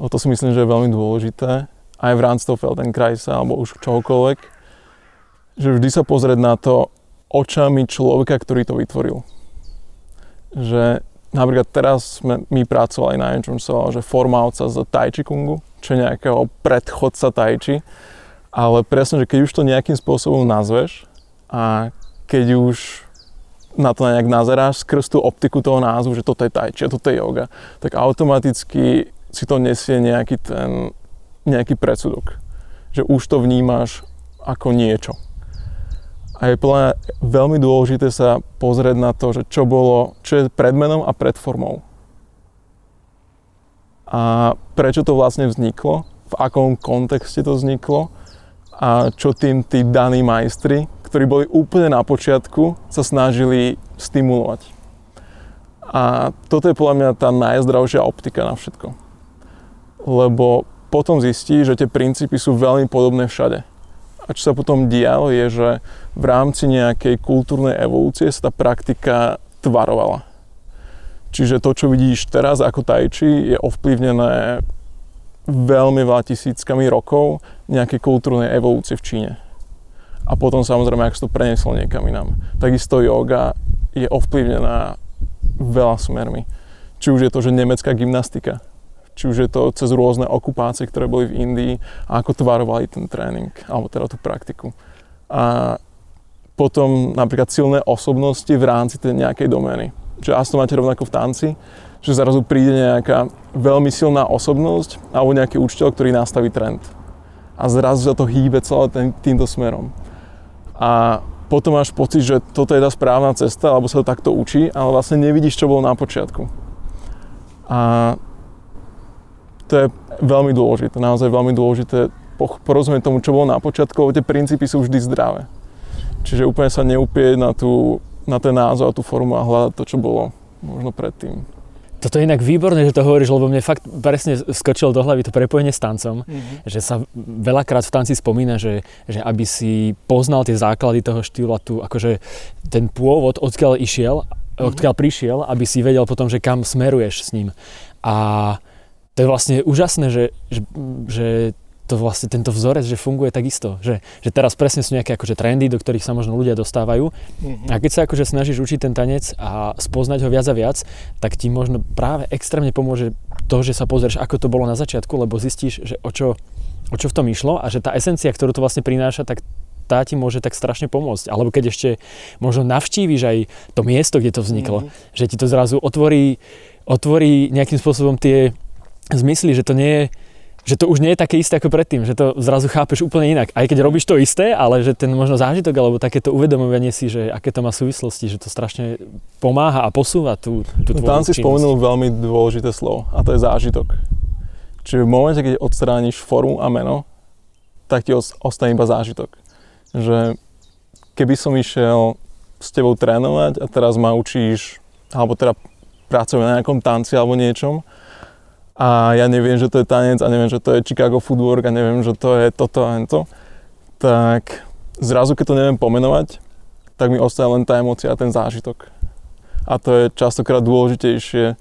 o to si myslím, že je veľmi dôležité, aj v rámci toho Feldenkraisa, alebo už čohokoľvek, že vždy sa pozrieť na to očami človeka, ktorý to vytvoril. Že napríklad teraz sme my pracovali na niečom, čo sa že forma oca z Tai Chi Kungu, čo je nejakého predchodca Tai Chi, ale presne, že keď už to nejakým spôsobom nazveš a keď už na to nejak nazeráš skrz tú optiku toho názvu, že toto je tai chi a toto je yoga, tak automaticky si to nesie nejaký ten, nejaký predsudok. Že už to vnímaš ako niečo. A je podľa veľmi dôležité sa pozrieť na to, že čo bolo, čo je pred a pred. A prečo to vlastne vzniklo, v akom kontexte to vzniklo a čo tým tí daní majstri, ktorí boli úplne na počiatku, sa snažili stimulovať. A toto je podľa mňa tá najzdravšia optika na všetko. Lebo potom zistí, že tie princípy sú veľmi podobné všade. A čo sa potom dialo je, že v rámci nejakej kultúrnej evolúcie sa tá praktika tvarovala. Čiže to, čo vidíš teraz ako tai je ovplyvnené veľmi veľa tisíckami rokov nejakej kultúrnej evolúcie v Číne a potom samozrejme, ak sa to prenieslo niekam inám. Takisto yoga je ovplyvnená veľa smermi. Či už je to, že nemecká gymnastika, či už je to cez rôzne okupácie, ktoré boli v Indii a ako tvarovali ten tréning, alebo teda tú praktiku. A potom napríklad silné osobnosti v rámci tej nejakej domény. Čiže asi to máte rovnako v tanci, že zrazu príde nejaká veľmi silná osobnosť alebo nejaký učiteľ, ktorý nastaví trend. A zrazu sa to hýbe celé ten, týmto smerom a potom máš pocit, že toto je tá správna cesta, alebo sa to takto učí, ale vlastne nevidíš, čo bolo na počiatku. A to je veľmi dôležité, naozaj veľmi dôležité porozumieť tomu, čo bolo na počiatku, lebo tie princípy sú vždy zdravé. Čiže úplne sa neupieť na, tú, na ten názov a tú formu a hľadať to, čo bolo možno predtým. Toto je inak výborné, že to hovoríš, lebo mne fakt presne skočilo do hlavy to prepojenie s tancom, mm-hmm. že sa veľakrát v tanci spomína, že, že aby si poznal tie základy toho štýlu a tu, akože ten pôvod, odkiaľ išiel, mm-hmm. odkiaľ prišiel, aby si vedel potom, že kam smeruješ s ním. A to je vlastne úžasné, že, že, že to vlastne tento vzorec, že funguje takisto. Že, že teraz presne sú nejaké akože trendy, do ktorých sa možno ľudia dostávajú. Mm-hmm. A keď sa akože snažíš učiť ten tanec a spoznať ho viac a viac, tak ti možno práve extrémne pomôže to, že sa pozrieš, ako to bolo na začiatku, lebo zistíš, že o čo, o čo v tom išlo a že tá esencia, ktorú to vlastne prináša, tak tá ti môže tak strašne pomôcť. Alebo keď ešte možno navštíviš aj to miesto, kde to vzniklo, mm-hmm. že ti to zrazu otvorí, otvorí nejakým spôsobom tie zmysly, že to nie je že to už nie je také isté ako predtým, že to zrazu chápeš úplne inak. Aj keď robíš to isté, ale že ten možno zážitok alebo takéto uvedomovanie si, že aké to má súvislosti, že to strašne pomáha a posúva tú, tú no, Tam si spomenul veľmi dôležité slovo a to je zážitok. Čiže v momente, keď odstrániš formu a meno, tak ti ostane iba zážitok. Že keby som išiel s tebou trénovať a teraz ma učíš, alebo teda pracujeme na nejakom tanci alebo niečom, a ja neviem, že to je tanec a neviem, že to je Chicago Footwork a neviem, že to je toto a to, tak zrazu, keď to neviem pomenovať, tak mi ostane len tá emocia a ten zážitok. A to je častokrát dôležitejšie,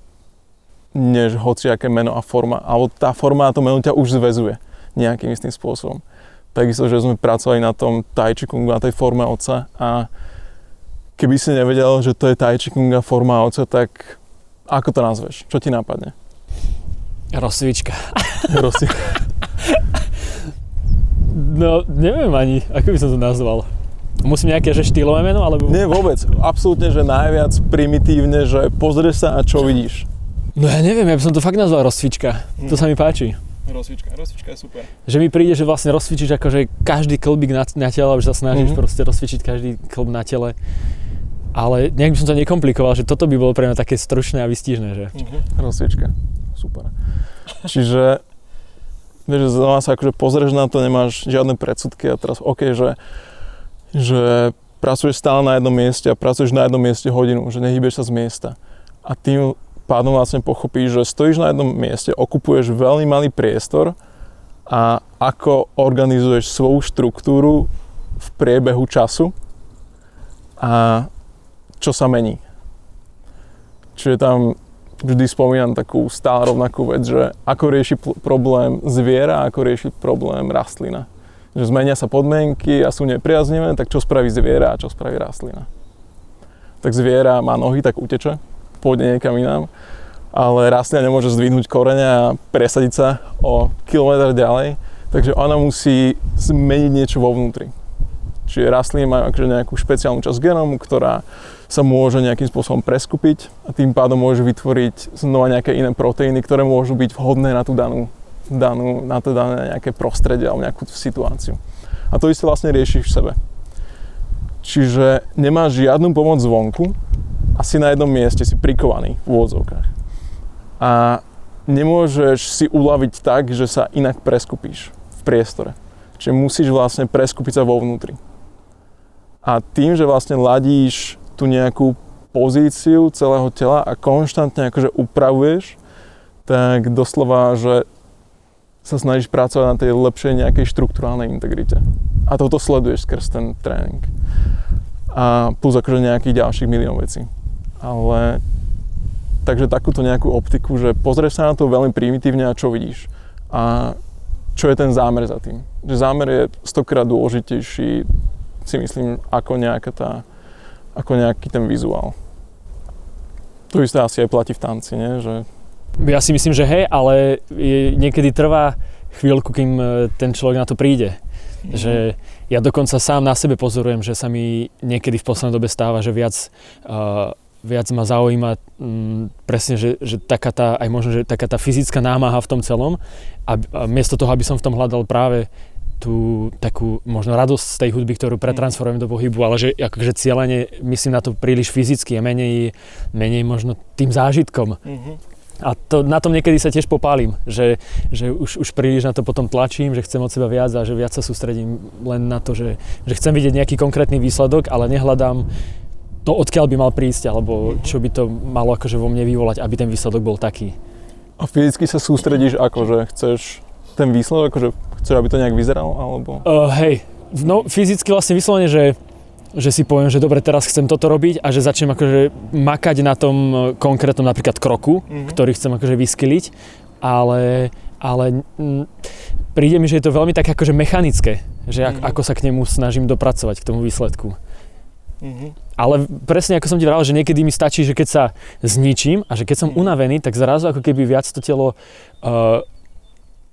než hociaké meno a forma. Alebo tá forma a to meno ťa už zväzuje nejakým istým spôsobom. Takisto, že sme pracovali na tom Tai Chi Kungu, na tej forme oca a keby si nevedel, že to je Tai Chi Kung a forma oca, tak ako to nazveš? Čo ti napadne? Rozcvička. [LAUGHS] Rozcvička. no, neviem ani, ako by som to nazval. Musím nejaké že štýlové meno? Alebo... Nie, vôbec. Absolútne, že najviac primitívne, že pozrieš sa a čo vidíš. No ja neviem, ja by som to fakt nazval rozcvička. Hmm. To sa mi páči. Rozcvička, rozcvička je super. Že mi príde, že vlastne rozcvičíš akože každý klbík na, na tele, že sa snažíš mm-hmm. proste rozcvičiť každý klb na tele. Ale nejak by som to nekomplikoval, že toto by bolo pre mňa také stručné a vystižné, že? Mm-hmm. Rozcvička, super. Čiže vieš, znova sa akože pozrieš na to, nemáš žiadne predsudky a teraz OK, že, že pracuješ stále na jednom mieste a pracuješ na jednom mieste hodinu, že nehýbeš sa z miesta. A tým pádom vlastne pochopíš, že stojíš na jednom mieste, okupuješ veľmi malý priestor a ako organizuješ svoju štruktúru v priebehu času a čo sa mení. Čiže tam vždy spomínam takú stále rovnakú vec, že ako rieši pl- problém zviera, ako rieši problém rastlina. Že zmenia sa podmienky a sú nepriaznivé, tak čo spraví zviera a čo spraví rastlina. Tak zviera má nohy, tak uteče, pôjde niekam inám, ale rastlina nemôže zdvihnúť korene a presadiť sa o kilometr ďalej, takže ona musí zmeniť niečo vo vnútri. Čiže rastliny majú akože nejakú špeciálnu časť genómu, ktorá sa môže nejakým spôsobom preskupiť a tým pádom môže vytvoriť znova nejaké iné proteíny, ktoré môžu byť vhodné na tú danú, danú na to dané nejaké prostredie alebo nejakú situáciu. A to isté vlastne riešiš v sebe. Čiže nemáš žiadnu pomoc zvonku si na jednom mieste, si prikovaný v úvodzovkách. A nemôžeš si uľaviť tak, že sa inak preskupíš v priestore. Čiže musíš vlastne preskupiť sa vo vnútri. A tým, že vlastne ladíš tú nejakú pozíciu celého tela a konštantne akože upravuješ, tak doslova, že sa snažíš pracovať na tej lepšej nejakej štruktúrálnej integrite. A toto sleduješ skrz ten tréning. A plus akože nejakých ďalších milión vecí. Ale takže takúto nejakú optiku, že pozrieš sa na to veľmi primitívne a čo vidíš. A čo je ten zámer za tým. Že zámer je stokrát dôležitejší si myslím, ako nejaká tá, ako nejaký ten vizuál. To isté asi aj platí v tanci, nie? Že... Ja si myslím, že hej, ale je, niekedy trvá chvíľku, kým e, ten človek na to príde. Mm-hmm. Že ja dokonca sám na sebe pozorujem, že sa mi niekedy v poslednej dobe stáva, že viac, uh, viac ma zaujíma um, presne, že, že taká tá, aj možno, že taká tá fyzická námaha v tom celom a, a miesto toho, aby som v tom hľadal práve tú takú možno radosť z tej hudby, ktorú pretransformujem do pohybu, ale že akože cieľene myslím na to príliš fyzicky a menej, menej možno tým zážitkom. Mm-hmm. A to, na tom niekedy sa tiež popálim, že, že už, už príliš na to potom tlačím, že chcem od seba viac a že viac sa sústredím len na to, že, že chcem vidieť nejaký konkrétny výsledok, ale nehľadám to, odkiaľ by mal prísť, alebo mhm. čo by to malo akože vo mne vyvolať, aby ten výsledok bol taký. A fyzicky sa sústredíš ako, že chceš ten výsledok, akože chceš, aby to nejak vyzeralo, alebo? Uh, hej, no fyzicky vlastne vyslovene, že že si poviem, že dobre, teraz chcem toto robiť a že začnem akože makať na tom konkrétnom napríklad kroku, mm-hmm. ktorý chcem akože vyskyliť, ale, ale m, príde mi, že je to veľmi tak akože mechanické, že mm-hmm. ako sa k nemu snažím dopracovať, k tomu výsledku. Mm-hmm. Ale presne ako som ti vravel, že niekedy mi stačí, že keď sa zničím a že keď som mm-hmm. unavený, tak zrazu ako keby viac to telo uh,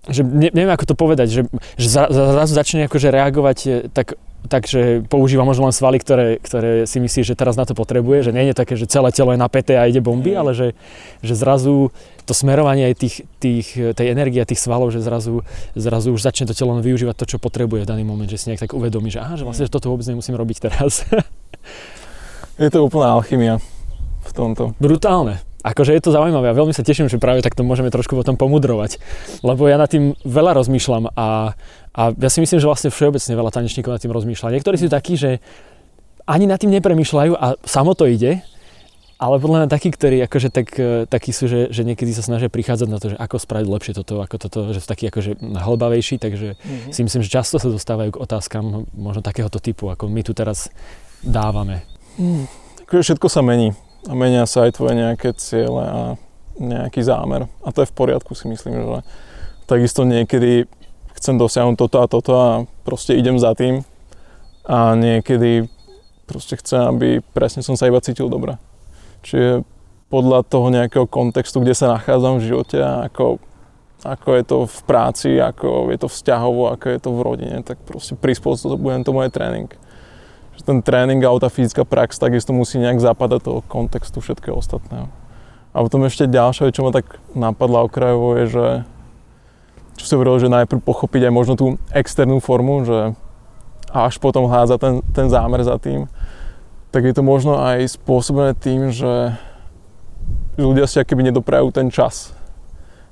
že ne, neviem ako to povedať, že, že zrazu začne akože reagovať e, tak, tak, že používa možno len svaly, ktoré, ktoré si myslí, že teraz na to potrebuje, že nie je také, že celé telo je napäté a ide bomby, ale že, že zrazu to smerovanie aj tých, tých, tej energie a tých svalov, že zrazu, zrazu už začne to telo využívať to, čo potrebuje v daný moment, že si nejak tak uvedomí, že aha, že vlastne že toto vôbec nemusím robiť teraz. je to úplná alchymia v tomto. Brutálne akože je to zaujímavé a veľmi sa teším, že práve takto môžeme trošku o tom pomudrovať. Lebo ja nad tým veľa rozmýšľam a, a ja si myslím, že vlastne všeobecne veľa tanečníkov nad tým rozmýšľa. Niektorí sú takí, že ani nad tým nepremýšľajú a samo to ide, ale podľa mňa takí, ktorí akože tak, e, takí sú, že, že niekedy sa snažia prichádzať na to, že ako spraviť lepšie toto, ako toto, že sú takí akože hlbavejší, takže mm-hmm. si myslím, že často sa dostávajú k otázkam možno takéhoto typu, ako my tu teraz dávame. Mm. Všetko sa mení a menia sa aj tvoje nejaké ciele a nejaký zámer. A to je v poriadku si myslím, že takisto niekedy chcem dosiahnuť toto a toto a proste idem za tým a niekedy proste chcem, aby presne som sa iba cítil dobre. Čiže podľa toho nejakého kontextu, kde sa nachádzam v živote a ako, ako je to v práci, ako je to vzťahovo, ako je to v rodine, tak proste prispôsobujem to moje tréning že ten tréning a tá fyzická prax takisto musí nejak zapadať toho kontextu všetkého ostatného. A potom ešte ďalšia vec, čo ma tak napadla okrajovo, je, že čo si hovoril, že najprv pochopiť aj možno tú externú formu, že až potom hľadať ten, ten zámer za tým, tak je to možno aj spôsobené tým, že ľudia si akoby nedoprajú ten čas.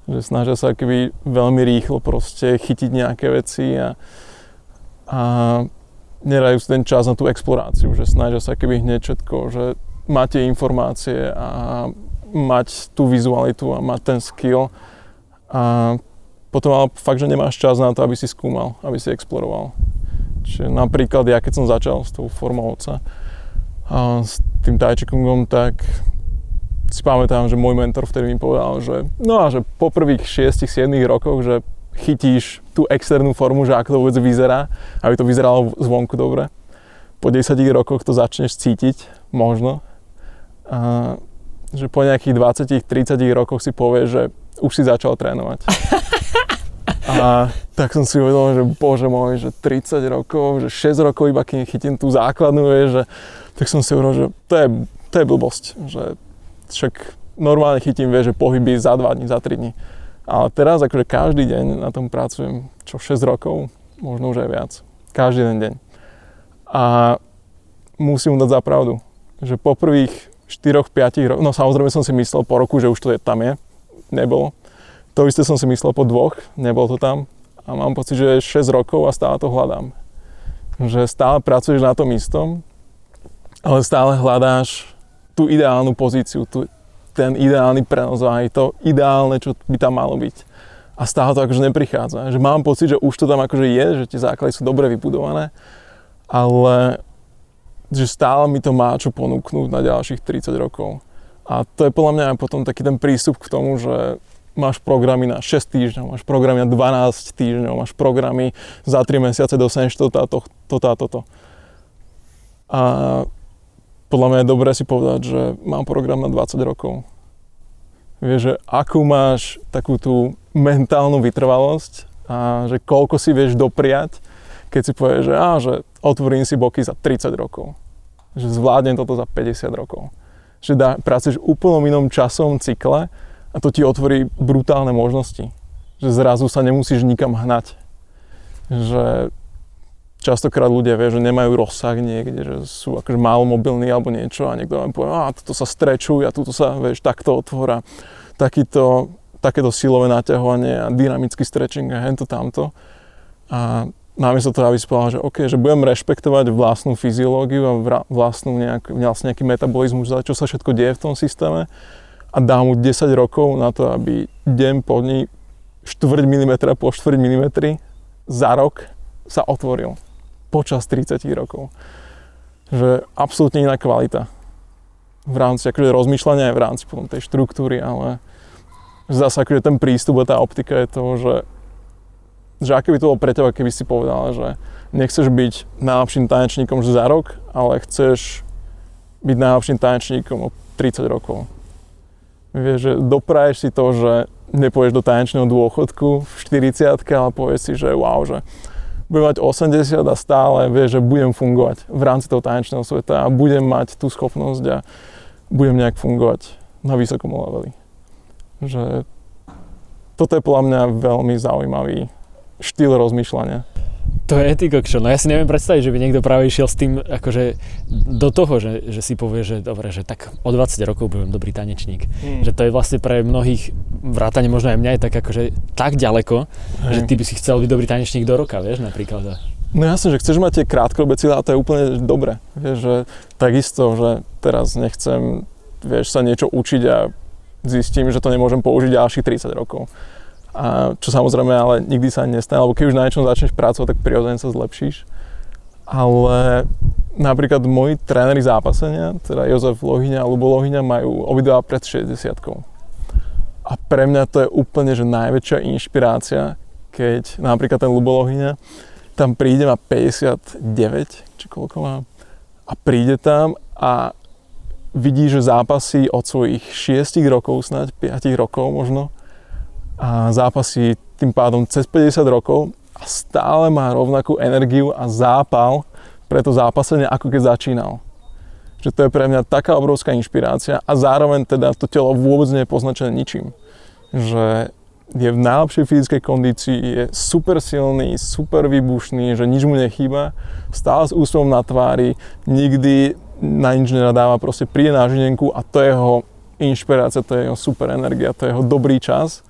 Že snažia sa akoby veľmi rýchlo proste chytiť nejaké veci a, a nerajú ten čas na tú exploráciu, že snažia sa keby hneď všetko, že máte informácie a mať tú vizualitu a mať ten skill a potom ale fakt, že nemáš čas na to, aby si skúmal, aby si exploroval. Čiže napríklad ja keď som začal s tou formou oca a s tým Tai Chi Kungom, tak si pamätám, že môj mentor vtedy mi povedal, že no a že po prvých 6-7 rokoch, že chytíš tú externú formu, že ako to vôbec vyzerá, aby to vyzeralo zvonku dobre. Po 10 rokoch to začneš cítiť, možno. A že po nejakých 20-30 rokoch si povieš, že už si začal trénovať. [LAUGHS] A tak som si uvedomil, že bože môj, že 30 rokov, že 6 rokov iba kým chytím tú základnú, je, že tak som si uvedomil, že to je, to je blbosť, že však normálne chytím, vie, že pohyby za 2 dní, za 3 dní. Ale teraz akože každý deň na tom pracujem, čo 6 rokov, možno už aj viac. Každý ten deň. A musím mu dať za pravdu, že po prvých 4-5 rokoch, no samozrejme som si myslel po roku, že už to je, tam je, nebolo. To isté som si myslel po dvoch, nebol to tam. A mám pocit, že 6 rokov a stále to hľadám. Že stále pracuješ na tom istom, ale stále hľadáš tú ideálnu pozíciu, tú, ten ideálny prenos aj to ideálne, čo by tam malo byť. A stále to akože neprichádza. Že mám pocit, že už to tam akože je, že tie základy sú dobre vybudované, ale že stále mi to má čo ponúknuť na ďalších 30 rokov. A to je podľa mňa aj potom taký ten prístup k tomu, že máš programy na 6 týždňov, máš programy na 12 týždňov, máš programy za 3 mesiace dostaneš to, táto, to, táto, to. A podľa mňa je dobré si povedať, že mám program na 20 rokov. Vieš, že akú máš takú tú mentálnu vytrvalosť a že koľko si vieš dopriať, keď si povieš, že, á, že otvorím si boky za 30 rokov. Že zvládnem toto za 50 rokov. Že dá, pracuješ úplnom inom časovom cykle a to ti otvorí brutálne možnosti. Že zrazu sa nemusíš nikam hnať. Že častokrát ľudia vie, že nemajú rozsah niekde, že sú akože málo mobilní alebo niečo a niekto vám povie, a toto sa strečuje a toto sa, vieš, takto otvora. Takýto, takéto silové naťahovanie a dynamický stretching a hento tamto. A namiesto toho, aby si že OK, že budem rešpektovať vlastnú fyziológiu a vlastnú nejak, vlastne nejaký metabolizmus, čo sa všetko deje v tom systéme, a dá mu 10 rokov na to, aby deň po dní štvrť milimetra po štvrť milimetri za rok sa otvoril počas 30 rokov. Že absolútne iná kvalita. V rámci akože rozmýšľania aj v rámci potom tej štruktúry, ale zase akože ten prístup a tá optika je toho, že, že aké by to bolo pre teba, keby si povedal, že nechceš byť najlepším tanečníkom za rok, ale chceš byť najlepším tanečníkom o 30 rokov Vieš, že dopraješ si to, že nepôjdeš do tanečného dôchodku v 40 ale povieš si, že wow, že budem mať 80 a stále vieš, že budem fungovať v rámci toho tanečného sveta a budem mať tú schopnosť a budem nejak fungovať na vysokom leveli. Že toto je podľa mňa veľmi zaujímavý štýl rozmýšľania. To je ty kokšo. No ja si neviem predstaviť, že by niekto práve išiel s tým akože do toho, že, že si povie, že dobre, že tak o 20 rokov budem dobrý tanečník. Mm. Že to je vlastne pre mnohých vrátane možno aj mňa je tak akože tak ďaleko, mm. že ty by si chcel byť dobrý tanečník do roka, vieš, napríklad. No jasne, že chceš mať tie krátkodobé cieľe a to je úplne dobre. Vieš, že takisto, že teraz nechcem, vieš, sa niečo učiť a zistím, že to nemôžem použiť ďalších 30 rokov a čo samozrejme ale nikdy sa nestane, lebo keď už na niečom začneš pracovať, tak prirodzene sa zlepšíš. Ale napríklad moji tréneri zápasenia, teda Jozef Lohyňa a Lubo Lohyňa majú obidva pred 60 A pre mňa to je úplne že najväčšia inšpirácia, keď napríklad ten Lubo Lohyňa tam príde, má 59, či koľko má, a príde tam a vidí, že zápasy od svojich 6 rokov, snáď 5 rokov možno, a zápasí tým pádom cez 50 rokov a stále má rovnakú energiu a zápal pre to zápasenie, ako keď začínal. Že to je pre mňa taká obrovská inšpirácia a zároveň teda to telo vôbec nie je poznačené ničím. Že je v najlepšej fyzickej kondícii, je super silný, super výbušný, že nič mu nechýba, stále s úsmevom na tvári, nikdy na nič nenadáva, proste príde na žinenku a to je jeho inšpirácia, to je jeho super energia, to je jeho dobrý čas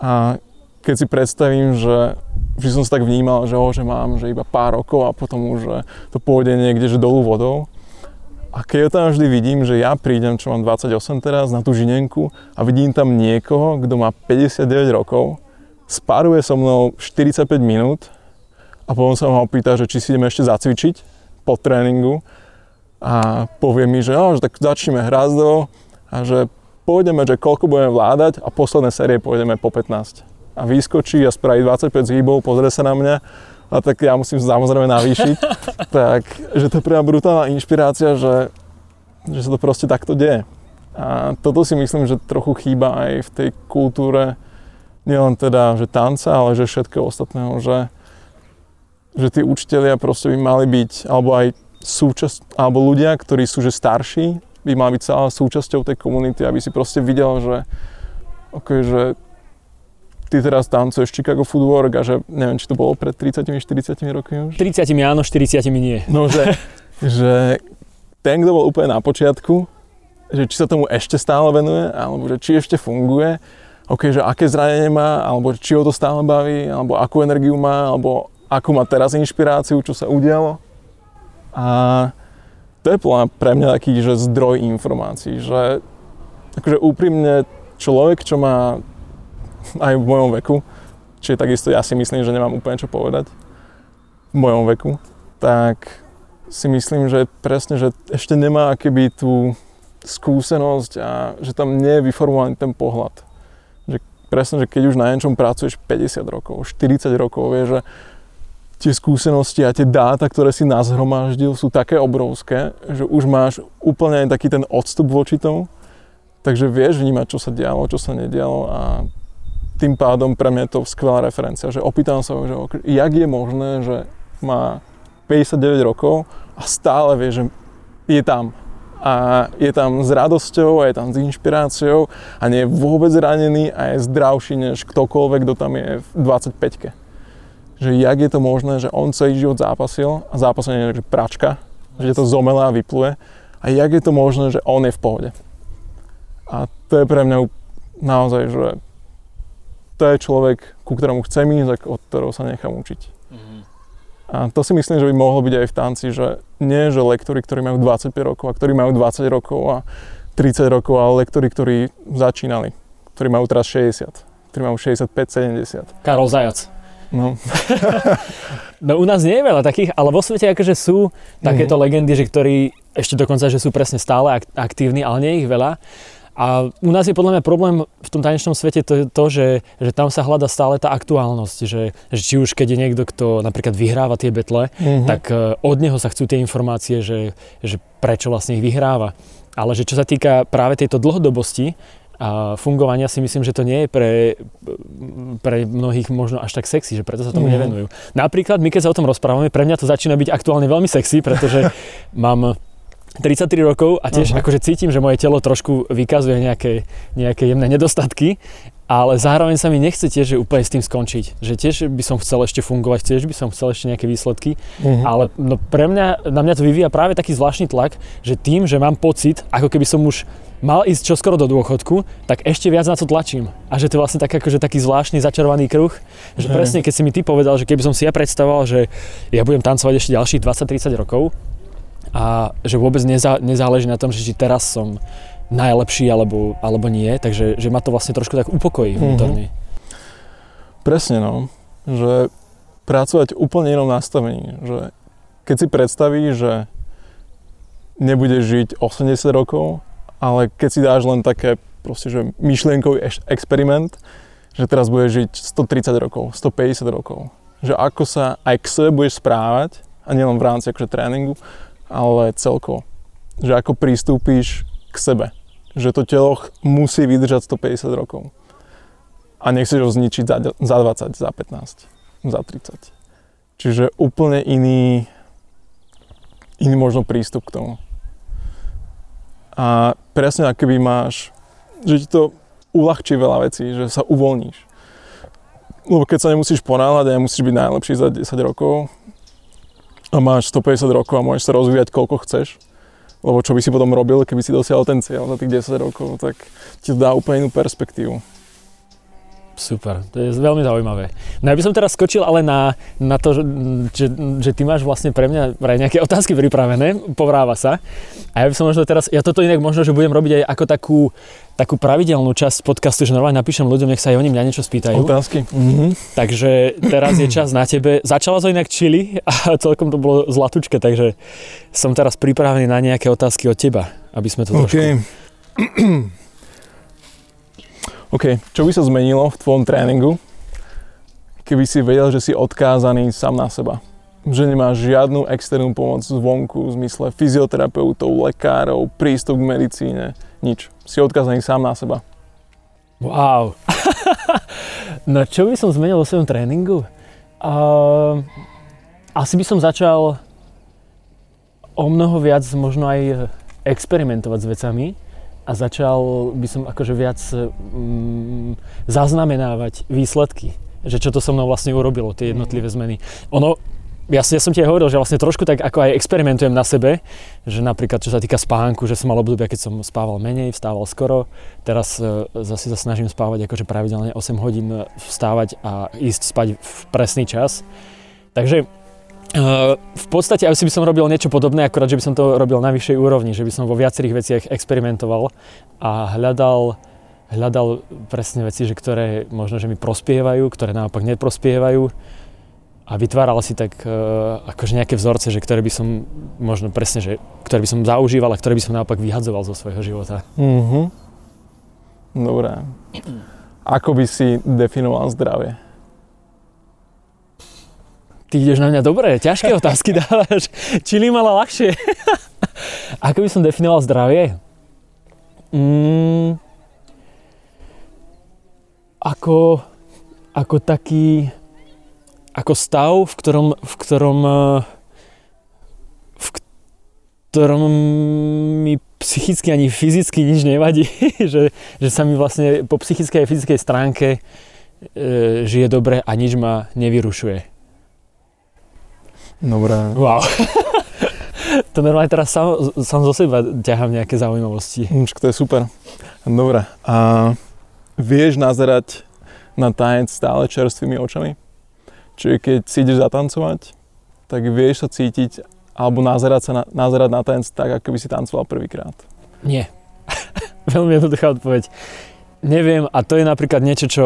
a keď si predstavím, že vždy som sa tak vnímal, že, oh, že mám že iba pár rokov a potom už že to pôjde niekde že dolu vodou. A keď tam vždy vidím, že ja prídem, čo mám 28 teraz, na tú žinenku a vidím tam niekoho, kto má 59 rokov, spáruje so mnou 45 minút a potom sa ma opýta, že či si ideme ešte zacvičiť po tréningu a povie mi, že, oh, že tak začneme hrazdo a že pôjdeme, že koľko budeme vládať a posledné série pôjdeme po 15. A vyskočí a spraví 25 zhýbov, pozrie sa na mňa a tak ja musím samozrejme navýšiť. [LAUGHS] tak, že to je pre brutálna inšpirácia, že, že sa to proste takto deje. A toto si myslím, že trochu chýba aj v tej kultúre nielen teda, že tanca, ale že všetkého ostatného, že, že tí učitelia proste by mali byť, alebo aj súčasť, alebo ľudia, ktorí sú že starší, by mali byť celá súčasťou tej komunity, aby si proste videl, že, okay, že ty teraz tancuješ Chicago Footwork a že neviem, či to bolo pred 30-40 rokmi už? 30 áno, 40 nie. No, že, [LAUGHS] že ten, kto bol úplne na počiatku, že či sa tomu ešte stále venuje, alebo že či ešte funguje, OK, že aké zranenie má, alebo či ho to stále baví, alebo akú energiu má, alebo akú má teraz inšpiráciu, čo sa udialo. A je pre mňa taký že zdroj informácií, že akože úprimne človek, čo má aj v mojom veku, čiže takisto ja si myslím, že nemám úplne čo povedať v mojom veku, tak si myslím, že presne, že ešte nemá keby tú skúsenosť a že tam nie je vyformovaný ten pohľad. Presne, že keď už na niečom pracuješ 50 rokov, 40 rokov, vieš, že tie skúsenosti a tie dáta, ktoré si nazhromaždil, sú také obrovské, že už máš úplne aj taký ten odstup voči tomu. Takže vieš vnímať, čo sa dialo, čo sa nedialo a tým pádom pre mňa je to skvelá referencia, že opýtam sa, že jak je možné, že má 59 rokov a stále vie, že je tam, a je tam s radosťou a je tam s inšpiráciou a nie je vôbec ranený a je zdravší než ktokoľvek, kto tam je v 25 Že jak je to možné, že on celý život zápasil a zápasil je pračka, že to zomela a vypluje a jak je to možné, že on je v pohode. A to je pre mňa naozaj, že to je človek, ku ktorému chcem ísť, od ktorého sa nechám učiť. Mm-hmm. A to si myslím, že by mohlo byť aj v tanci, že nie, že lektori, ktorí majú 25 rokov a ktorí majú 20 rokov a 30 rokov, ale lektori, ktorí začínali, ktorí majú teraz 60, ktorí majú 65-70. Karol Zajac. No. [LAUGHS] no u nás nie je veľa takých, ale vo svete akože sú takéto mm-hmm. legendy, že ktorí ešte dokonca, že sú presne stále aktívni, ale nie je ich veľa. A u nás je podľa mňa problém v tom tanečnom svete to, to že, že tam sa hľada stále tá aktuálnosť, že, že či už keď je niekto, kto napríklad vyhráva tie betle, mm-hmm. tak e, od neho sa chcú tie informácie, že, že prečo vlastne ich vyhráva. Ale že čo sa týka práve tejto dlhodobosti, a fungovania si myslím, že to nie je pre, pre mnohých možno až tak sexy, že preto sa tomu mm. nevenujú. Napríklad my keď sa o tom rozprávame, pre mňa to začína byť aktuálne veľmi sexy, pretože [LAUGHS] mám 33 rokov a tiež uh-huh. akože cítim, že moje telo trošku vykazuje nejaké, nejaké jemné nedostatky, ale zároveň sa mi nechce tiež že úplne s tým skončiť. Že tiež by som chcel ešte fungovať, tiež by som chcel ešte nejaké výsledky, uh-huh. ale no pre mňa, na mňa to vyvíja práve taký zvláštny tlak, že tým, že mám pocit, ako keby som už mal ísť čoskoro do dôchodku, tak ešte viac na to tlačím. A že to je vlastne tak, akože taký zvláštny začarovaný kruh, že uh-huh. presne keď si mi ty povedal, že keby som si ja predstavoval, že ja budem tancovať ešte ďalších 20-30 rokov, a že vôbec nezá, nezáleží na tom, že či teraz som najlepší alebo, alebo nie, takže že ma to vlastne trošku tak upokojí mhm. vnútorne. Mm-hmm. Presne no, že pracovať úplne inom nastavení, že keď si predstavíš, že nebudeš žiť 80 rokov, ale keď si dáš len také proste, že myšlienkový experiment, že teraz budeš žiť 130 rokov, 150 rokov, že ako sa aj k sebe budeš správať, a nielen v rámci akože tréningu, ale celkovo. Že ako pristúpíš k sebe. Že to telo musí vydržať 150 rokov. A nechceš ho zničiť za, za 20, za 15, za 30. Čiže úplne iný, iný možno prístup k tomu. A presne ako keby máš, že ti to uľahčí veľa vecí, že sa uvoľníš. Lebo keď sa nemusíš ponáhľať a nemusíš byť najlepší za 10 rokov, a máš 150 rokov a môžeš sa rozvíjať koľko chceš, lebo čo by si potom robil, keby si dosiahol ten cieľ za tých 10 rokov, tak ti to dá úplne inú perspektívu. Super, to je veľmi zaujímavé. No ja by som teraz skočil ale na, na to, že, že ty máš vlastne pre mňa vraj nejaké [LAUGHS] otázky pripravené, povráva sa. A ja by som možno teraz, ja toto inak možno, že budem robiť aj ako takú, takú pravidelnú časť podcastu, že normálne napíšem ľuďom, nech sa aj oni mňa niečo spýtajú. Otázky. Mhm. Takže teraz je čas na tebe. Začala to inak čili a celkom to bolo zlatučké, takže som teraz pripravený na nejaké otázky od teba, aby sme to trošku... [CLEARS THROAT] OK, čo by sa zmenilo v tvojom tréningu, keby si vedel, že si odkázaný sám na seba? Že nemáš žiadnu externú pomoc zvonku, v zmysle fyzioterapeutov, lekárov, prístup k medicíne, nič. Si odkázaný sám na seba. Wow. [LAUGHS] no čo by som zmenil vo svojom tréningu? Uh, asi by som začal o mnoho viac možno aj experimentovať s vecami a začal by som akože viac mm, zaznamenávať výsledky, že čo to so mnou vlastne urobilo, tie jednotlivé mhm. zmeny. Ono, ja, ja som ti aj hovoril, že vlastne trošku tak ako aj experimentujem na sebe, že napríklad čo sa týka spánku, že som mal obdobia, keď som spával menej, vstával skoro, teraz e, zase sa snažím spávať akože pravidelne 8 hodín e, vstávať a ísť spať v presný čas. Takže v podstate asi by som robil niečo podobné, akorát, že by som to robil na vyššej úrovni, že by som vo viacerých veciach experimentoval a hľadal, hľadal presne veci, že ktoré možno, že mi prospievajú, ktoré naopak neprospievajú a vytváral si tak uh, akože nejaké vzorce, že ktoré by som možno presne, že ktoré by som zaužíval a ktoré by som naopak vyhadzoval zo svojho života. Mm-hmm. Dobre. Ako by si definoval zdravie? Ty ideš na mňa dobre, ťažké otázky [LAUGHS] dávaš. Čili mala ľahšie. [LAUGHS] Ako by som definoval zdravie? Mm, ako, ako taký ako stav, v ktorom, v ktorom, eh, v ktorom mi psychicky ani fyzicky nič nevadí, [LAUGHS] že, že sa mi vlastne po psychickej a fyzickej stránke e, žije dobre a nič ma nevyrušuje. Dobre. Wow. [LAUGHS] to normálne teraz sám, sám zo seba ťahám nejaké zaujímavosti. to je super. Dobre. A vieš nazerať na tanec stále čerstvými očami? Čiže keď si ideš zatancovať, tak vieš sa cítiť alebo nazerať, sa na, nazerať na tanec tak, ako by si tancoval prvýkrát. Nie. [LAUGHS] Veľmi jednoduchá odpoveď. Neviem a to je napríklad niečo, čo,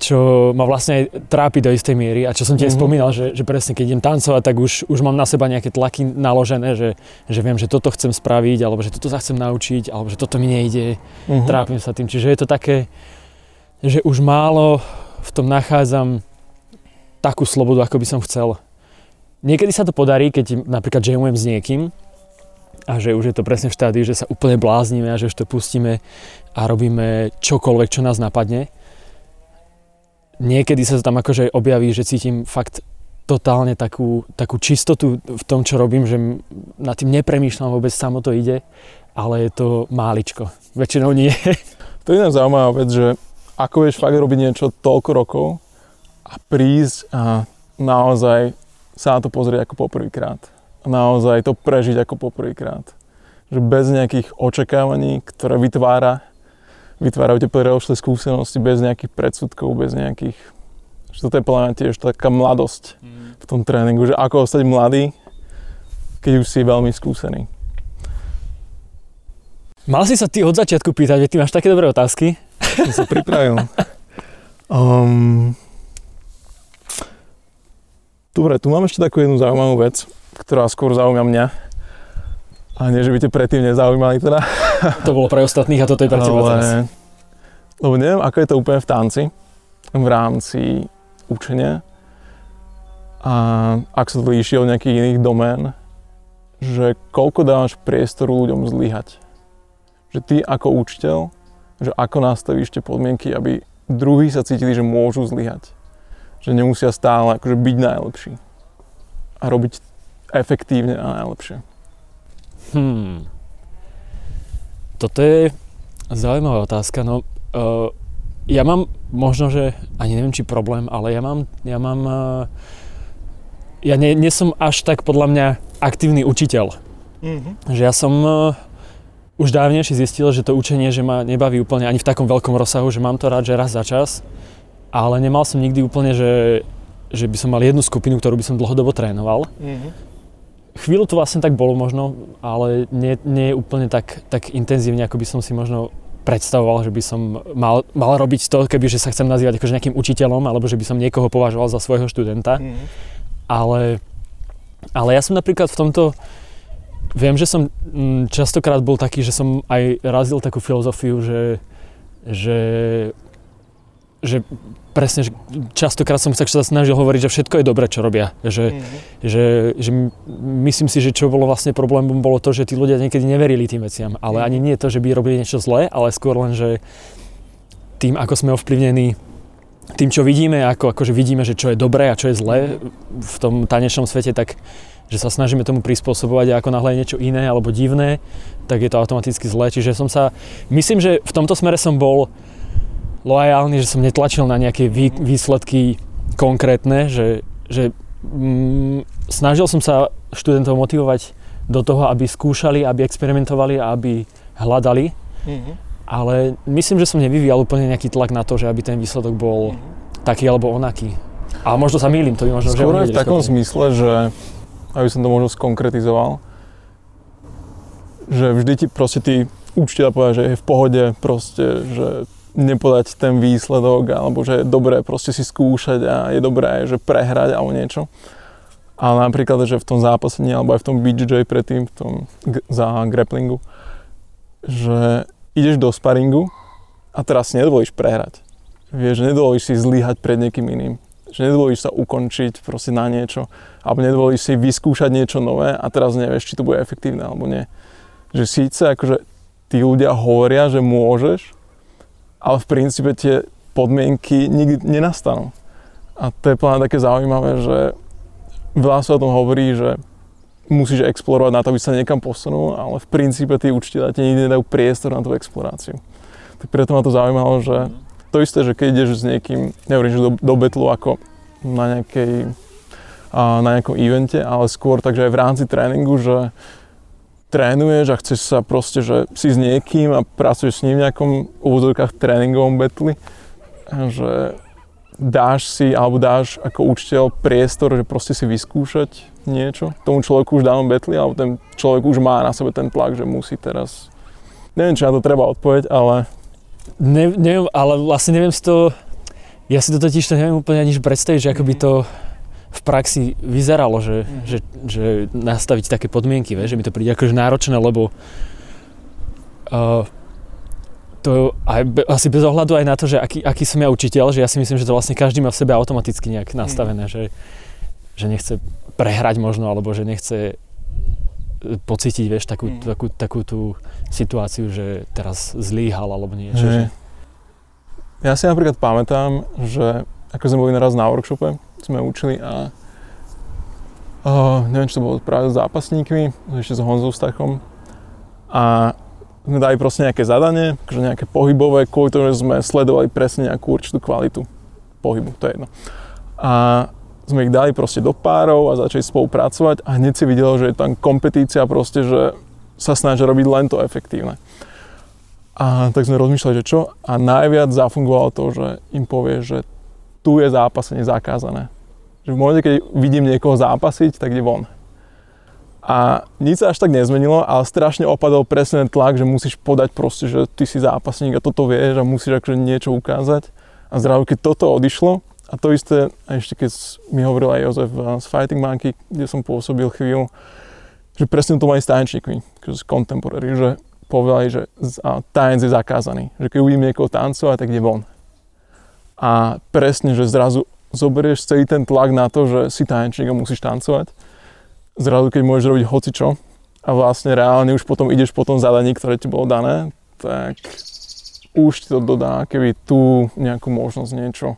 čo ma vlastne aj trápi do istej miery a čo som ti mm-hmm. spomínal, že, že presne keď idem tancovať, tak už, už mám na seba nejaké tlaky naložené, že, že viem, že toto chcem spraviť, alebo že toto sa chcem naučiť, alebo že toto mi nejde, mm-hmm. trápim sa tým. Čiže je to také, že už málo v tom nachádzam takú slobodu, ako by som chcel. Niekedy sa to podarí, keď napríklad jamujem s niekým a že už je to presne v štádiu, že sa úplne bláznime a že už to pustíme a robíme čokoľvek, čo nás napadne. Niekedy sa tam akože objaví, že cítim fakt totálne takú, takú čistotu v tom, čo robím, že nad tým nepremýšľam vôbec, samo to ide, ale je to máličko. Väčšinou nie. To je iná zaujímavá vec, že ako vieš fakt robiť niečo toľko rokov, a prísť a naozaj sa na to pozrieť ako poprvýkrát. Naozaj to prežiť ako poprvýkrát. Že bez nejakých očakávaní, ktoré vytvára, vytvárajú tie predošlé skúsenosti bez nejakých predsudkov, bez nejakých... Že toto je podľa mňa tiež taká mladosť mm. v tom tréningu, že ako ostať mladý, keď už si veľmi skúsený. Mal si sa ty od začiatku pýtať, ty máš také dobré otázky. Som sa pripravil. Um, Dobre, tu mám ešte takú jednu zaujímavú vec, ktorá skôr zaujíma mňa. A nie, že by te predtým nezaujímali teda. [LAUGHS] To bolo pre ostatných a toto je pre teba teraz. Lebo neviem, ako je to úplne v tanci, v rámci učenia. A ak sa to líši od nejakých iných domén, že koľko dávaš priestoru ľuďom zlyhať. Že ty ako učiteľ, že ako nastavíš tie podmienky, aby druhí sa cítili, že môžu zlyhať že nemusia stále akože byť najlepší a robiť efektívne a najlepšie. Hmm. Toto je zaujímavá otázka. No, uh, ja mám možno, že ani neviem, či problém, ale ja mám, ja mám, uh, ja nie, nie som až tak podľa mňa aktívny učiteľ. Mm-hmm. Že ja som uh, už dávnejšie zistil, že to učenie, že ma nebaví úplne ani v takom veľkom rozsahu, že mám to rád, že raz za čas ale nemal som nikdy úplne, že, že by som mal jednu skupinu, ktorú by som dlhodobo trénoval. Mm-hmm. Chvíľu to vlastne tak bolo možno, ale nie, nie je úplne tak, tak intenzívne, ako by som si možno predstavoval, že by som mal, mal robiť to, keby že sa chcem nazývať akože nejakým učiteľom, alebo že by som niekoho považoval za svojho študenta. Mm-hmm. Ale, ale ja som napríklad v tomto, viem, že som mm, častokrát bol taký, že som aj razil takú filozofiu, že že že presne, že častokrát som sa snažil hovoriť, že všetko je dobré, čo robia. Že, mm-hmm. že, že myslím si, že čo bolo vlastne problémom, bolo to, že tí ľudia niekedy neverili tým veciam. Ale mm-hmm. ani nie to, že by robili niečo zlé, ale skôr len, že tým, ako sme ovplyvnení tým, čo vidíme, ako akože vidíme, že čo je dobré a čo je zlé v tom tanečnom svete, tak že sa snažíme tomu prispôsobovať a ako náhle je niečo iné alebo divné, tak je to automaticky zlé. Čiže som sa, myslím, že v tomto smere som bol loajálny, že som netlačil na nejaké vý, výsledky konkrétne, že, že mm, snažil som sa študentov motivovať do toho, aby skúšali, aby experimentovali a aby hľadali. Mm-hmm. Ale myslím, že som nevyvíjal úplne nejaký tlak na to, že aby ten výsledok bol mm-hmm. taký alebo onaký. Ale možno sa mýlim, to by možno... Skôr v takom schopný. zmysle, že aby som to možno skonkretizoval, že vždy ti proste tí učiteľa povedia, že je v pohode proste, že nepodať ten výsledok, alebo že je dobré proste si skúšať a je dobré, že prehrať alebo niečo. Ale napríklad, že v tom zápasení alebo aj v tom BJJ predtým, v tom za grapplingu, že ideš do sparingu a teraz si nedovolíš prehrať. Vieš, nedovolíš si zlyhať pred niekým iným. Že nedovolíš sa ukončiť proste na niečo. Alebo nedovolíš si vyskúšať niečo nové a teraz nevieš, či to bude efektívne alebo nie. Že síce akože tí ľudia hovoria, že môžeš, ale v princípe tie podmienky nikdy nenastanú. A to je plne také zaujímavé, že veľa sa o tom hovorí, že musíš explorovať na to, aby sa niekam posunul, ale v princípe tí učiteľe ti nikdy nedajú priestor na tú exploráciu. Tak preto ma to zaujímalo, že to isté, že keď ideš s niekým, nehovorím, že do, do betlu ako na nejakej na nejakom evente, ale skôr takže aj v rámci tréningu, že trénuješ a chceš sa proste, že si s niekým a pracuješ s ním v nejakom úvodzovkách tréningovom betli, že dáš si, alebo dáš ako učiteľ priestor, že proste si vyskúšať niečo. Tomu človeku už dávam betli, alebo ten človek už má na sebe ten tlak, že musí teraz... Neviem, či na to treba odpoveď, ale... Ne, neviem, ale vlastne neviem si to... Ja si to totiž to neviem úplne aniž predstaviť, že ako by to v praxi vyzeralo, že, mm. že, že nastaviť také podmienky, vie, že mi to príde akože náročné, lebo uh, to aj be, asi bez ohľadu aj na to, že aký, aký som ja učiteľ, že ja si myslím, že to vlastne každý má v sebe automaticky nejak nastavené, mm. že, že nechce prehrať možno, alebo že nechce e, pocítiť, vieš, takú, mm. takú, takú tú situáciu, že teraz zlíhal alebo niečo. Že... Ja si napríklad pamätám, že ako sme boli naraz na workshope, sme učili a uh, neviem, či to bolo práve s zápasníkmi, ešte s Honzou Stachom a sme dali proste nejaké zadanie, akože nejaké pohybové, kvôli tomu, že sme sledovali presne nejakú určitú kvalitu pohybu, to je jedno. A sme ich dali proste do párov a začali spolupracovať a hneď si videl, že je tam kompetícia proste, že sa snažia robiť len to efektívne. A tak sme rozmýšľali, že čo? A najviac zafungovalo to, že im povie, že tu je zápasenie zakázané. Že v momente, keď vidím niekoho zápasiť, tak je von. A nič sa až tak nezmenilo, ale strašne opadol presne tlak, že musíš podať proste, že ty si zápasník a toto vieš a musíš akože niečo ukázať. A zrazu, keď toto odišlo, a to isté, a ešte keď mi hovoril aj Jozef z Fighting Monkey, kde som pôsobil chvíľu, že presne to majú s tanečníkmi, z contemporary, že povedali, že tanec je zakázaný. Že keď uvidím niekoho tancovať, tak je von a presne, že zrazu zoberieš celý ten tlak na to, že si tanečník a musíš tancovať. Zrazu, keď môžeš robiť hocičo a vlastne reálne už potom ideš po tom zadaní, ktoré ti bolo dané, tak už ti to dodá keby tú nejakú možnosť niečo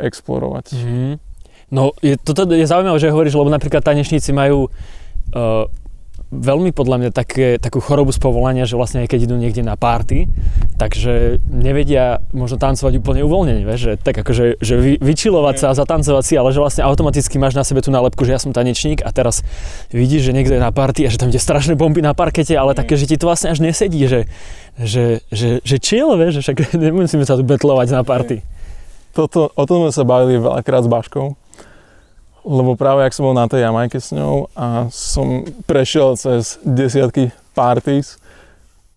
explorovať. Mm-hmm. No, je, toto je zaujímavé, že hovoríš, lebo napríklad tanečníci majú uh, veľmi podľa mňa také, takú chorobu z povolania, že vlastne aj keď idú niekde na párty, takže nevedia možno tancovať úplne uvoľnenie, vieš, že tak akože že vy, vyčilovať sa a zatancovať si, ale že vlastne automaticky máš na sebe tú nálepku, že ja som tanečník a teraz vidíš, že niekto je na párty a že tam ide strašné bomby na parkete, ale také, že ti to vlastne až nesedí, že, že, že, že chill, vieš, že však [LAUGHS] nemusíme sa tu betlovať na party. Toto, o tom sme sa bavili veľakrát s Baškou, lebo práve ak som bol na tej Jamajke s ňou a som prešiel cez desiatky parties,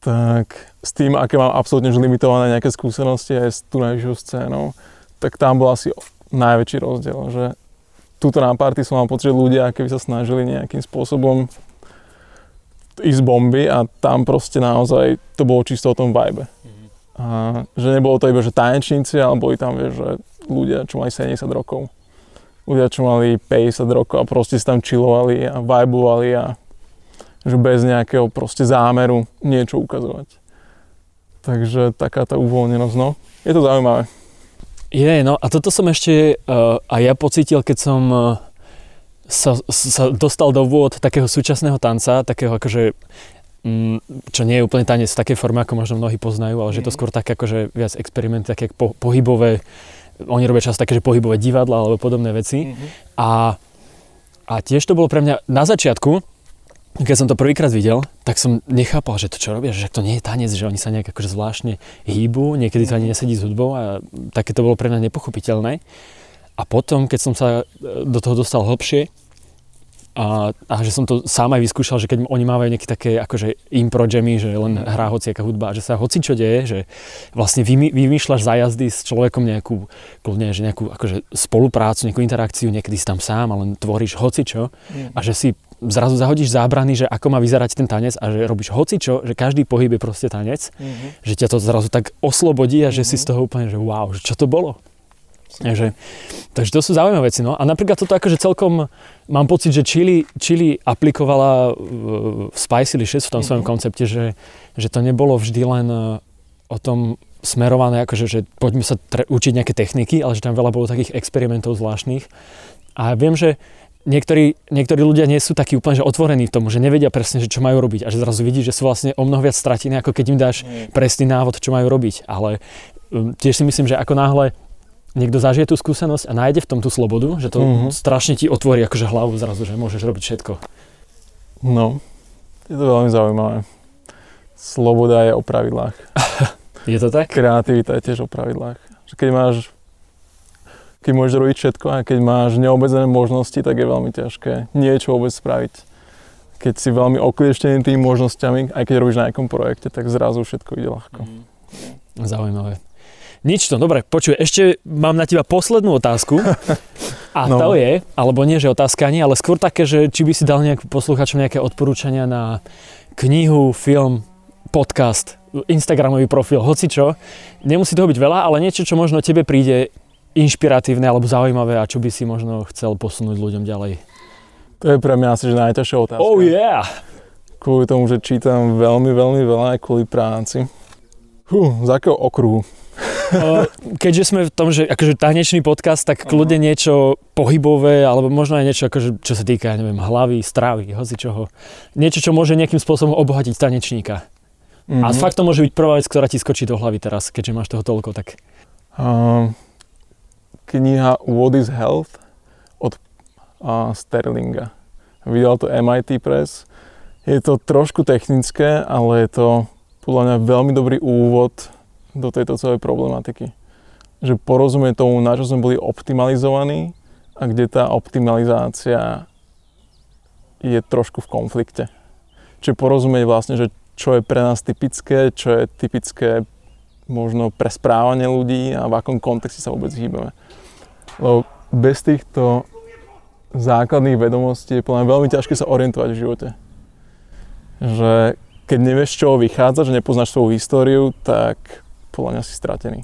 tak s tým, aké mám absolútne už limitované nejaké skúsenosti aj s tú najvyššou scénou, tak tam bol asi najväčší rozdiel, že túto na party som mal pocit, že ľudia keby sa snažili nejakým spôsobom ísť bomby a tam proste naozaj to bolo čisto o tom vibe. Mm-hmm. A že nebolo to iba, že tanečníci, ale boli tam, vieš, že ľudia, čo mali 70 rokov. Ľudia, čo mali 50 rokov a proste si tam chillovali a vibovali a že bez nejakého proste zámeru niečo ukazovať. Takže taká tá uvoľnenosť, no. Je to zaujímavé. Je, no a toto som ešte uh, a ja pocítil, keď som uh, sa, sa dostal do vôd takého súčasného tanca, takého akože Mm, čo nie je úplne tanec v takej forme, ako možno mnohí poznajú, ale že je to mhm. skôr také akože viac experimenty, také po, pohybové, oni robia často také, že pohybové divadla alebo podobné veci. Mm-hmm. A, a tiež to bolo pre mňa na začiatku, keď som to prvýkrát videl, tak som nechápal, že to čo robia, že to nie je tanec, že oni sa nejak akože zvláštne hýbu, niekedy to ani mhm. nesedí s hudbou a také to bolo pre mňa nepochopiteľné. A potom, keď som sa e, do toho dostal hlbšie, a, a že som to sám aj vyskúšal, že keď oni mávajú nejaké také akože impro jammy, že len hrá hociaká hudba, že sa hoci čo deje, že vlastne vymy, vymýšľaš zájazdy s človekom nejakú, kľudne, že nejakú akože spoluprácu, nejakú interakciu, niekedy si tam sám, ale tvoríš hoci čo a že si zrazu zahodíš zábrany, že ako má vyzerať ten tanec a že robíš hoci čo, že každý pohyb je proste tanec, mm-hmm. že ťa to zrazu tak oslobodí a že mm-hmm. si z toho úplne, že wow, že čo to bolo. Takže, takže to sú zaujímavé veci. No. A napríklad toto akože celkom mám pocit, že Chili, Chili aplikovala v Spicy Licious v tom svojom mhm. koncepte, že, že to nebolo vždy len e, o tom smerované, akože, že poďme sa tre- učiť nejaké techniky, ale že tam veľa bolo takých experimentov zvláštnych. A viem, že niektorí, niektorí ľudia nie sú takí úplne že otvorení v tom, že nevedia presne, že čo majú robiť a že zrazu vidí, že sú vlastne o mnoho viac stratení, ako keď im dáš presný návod, čo majú robiť. Ale um, tiež si myslím, že ako náhle niekto zažije tú skúsenosť a nájde v tom tú slobodu, že to mm-hmm. strašne ti otvorí akože hlavu zrazu, že môžeš robiť všetko. No, je to veľmi zaujímavé. Sloboda je o pravidlách. [LAUGHS] je to tak? Kreativita je tiež o pravidlách. Že keď máš keď môžeš robiť všetko a keď máš neobmedzené možnosti, tak je veľmi ťažké niečo vôbec spraviť. Keď si veľmi oklieštený tými možnosťami, aj keď robíš na nejakom projekte, tak zrazu všetko ide ľahko. Mm. Zaujímavé. Nič to, dobre, počuj, ešte mám na teba poslednú otázku. [LAUGHS] A no. to je, alebo nie, že otázka ani, ale skôr také, že či by si dal nejak posluchačom nejaké odporúčania na knihu, film, podcast, Instagramový profil, hoci čo. Nemusí toho byť veľa, ale niečo, čo možno tebe príde inšpiratívne alebo zaujímavé a čo by si možno chcel posunúť ľuďom ďalej. To je pre mňa asi že najťažšia otázka. Oh yeah! Kvôli tomu, že čítam veľmi, veľmi veľa aj kvôli práci. Hú, z akého okruhu? Keďže sme v tom, že akože tanečný podcast, tak kľudne niečo pohybové, alebo možno aj niečo, akože, čo sa týka, neviem, hlavy, stravy, hoci čoho. Niečo, čo môže nejakým spôsobom obohatiť tanečníka. Mm-hmm. A mhm. fakt to môže byť prvá vec, ktorá ti skočí do hlavy teraz, keďže máš toho toľko, tak... Uh, kniha What is Health od uh, Sterlinga. Vydal to MIT Press. Je to trošku technické, ale je to podľa mňa veľmi dobrý úvod do tejto celej problematiky. Že porozumie tomu, na čo sme boli optimalizovaní a kde tá optimalizácia je trošku v konflikte. Čiže porozumieť vlastne, že čo je pre nás typické, čo je typické možno pre správanie ľudí a v akom kontexte sa vôbec hýbeme. Lebo bez týchto základných vedomostí je podľa veľmi ťažké sa orientovať v živote. Že keď nevieš, čo vychádza, že nepoznáš svoju históriu, tak podľa mňa si stratený.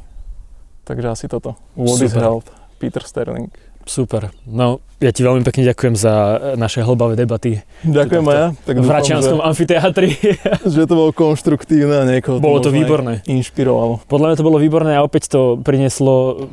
Takže asi toto. What is health? Peter Sterling. Super. No, ja ti veľmi pekne ďakujem za naše hlbavé debaty. Ďakujem aj ja. Tak v Račianskom amfiteátri. [LAUGHS] že to bolo konštruktívne a niekoho Bolo to, to výborné. inšpirovalo. Podľa mňa to bolo výborné a opäť to prinieslo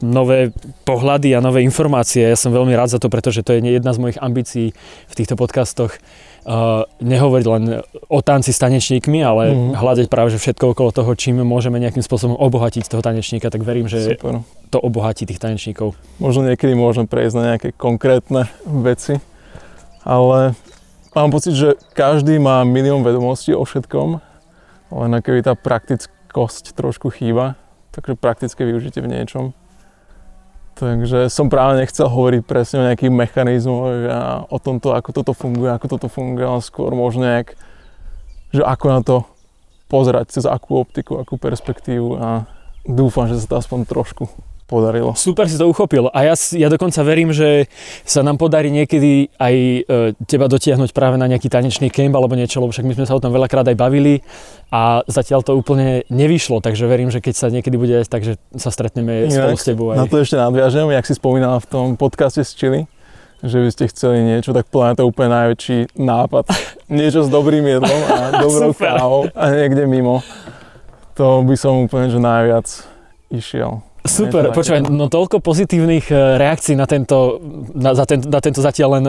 nové pohľady a nové informácie. Ja som veľmi rád za to, pretože to je jedna z mojich ambícií v týchto podcastoch uh, nehovoriť len o tanci s tanečníkmi, ale mm. hľadať práve že všetko okolo toho, čím môžeme nejakým spôsobom obohatiť toho tanečníka, tak verím, že Super. to obohatí tých tanečníkov. Možno niekedy môžem prejsť na nejaké konkrétne veci, ale mám pocit, že každý má milión vedomostí o všetkom, len keby tá praktickosť trošku chýba, takže praktické využitie v niečom Takže som práve nechcel hovoriť presne o nejakých mechanizmoch a o tomto, ako toto funguje, ako toto funguje, ale skôr možno nejak, že ako na to pozerať, cez akú optiku, akú perspektívu a dúfam, že sa to aspoň trošku podarilo. Super si to uchopil a ja, ja dokonca verím, že sa nám podarí niekedy aj e, teba dotiahnuť práve na nejaký tanečný kemp alebo niečo, lebo však my sme sa o tom veľakrát aj bavili a zatiaľ to úplne nevyšlo, takže verím, že keď sa niekedy bude tak, že sa stretneme Inak, spolu s tebou. Aj. Na to ešte nadviažem, jak si spomínala v tom podcaste s Chili, že by ste chceli niečo, tak podľa to úplne najväčší nápad. [LAUGHS] niečo s dobrým jedlom a [LAUGHS] dobrou kávou a niekde mimo. To by som úplne že najviac išiel. Super, počúvaj, no toľko pozitívnych e, reakcií na tento, na, za ten, na tento zatiaľ len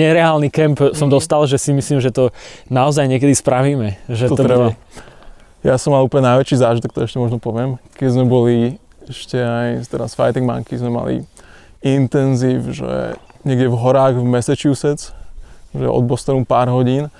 nereálny kemp som mhm. dostal, že si myslím, že to naozaj niekedy spravíme. Že to, to treba. Bude... Ja som mal úplne najväčší zážitok, to ešte možno poviem, keď sme boli ešte aj teraz Fighting Monkey sme mali intenzív, že niekde v horách v Massachusetts, že od Bostonu pár hodín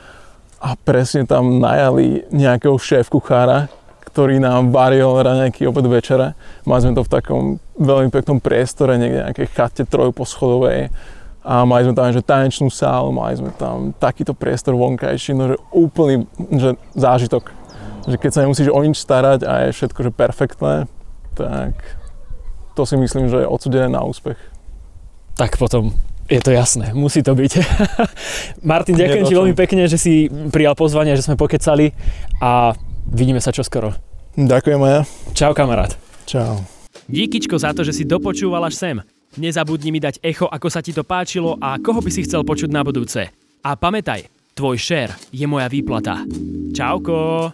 a presne tam najali nejakého šéf kuchára, ktorý nám varil raňajky obed večere. Mali sme to v takom veľmi peknom priestore, niekde nejakej chate trojposchodovej a mali sme tam že tanečnú sálu, mali sme tam takýto priestor vonkajší, no že úplný že zážitok. Že keď sa nemusíš o nič starať a je všetko že perfektné, tak to si myslím, že je odsudené na úspech. Tak potom je to jasné, musí to byť. [LAUGHS] Martin, ďakujem ti veľmi pekne, že si prijal pozvanie, že sme pokecali a Vidíme sa čoskoro. Ďakujem ja. Čau kamarát. Čau. Díkyčko za to, že si dopočúval až sem. Nezabudni mi dať echo, ako sa ti to páčilo a koho by si chcel počuť na budúce. A pamätaj, tvoj share je moja výplata. Čauko!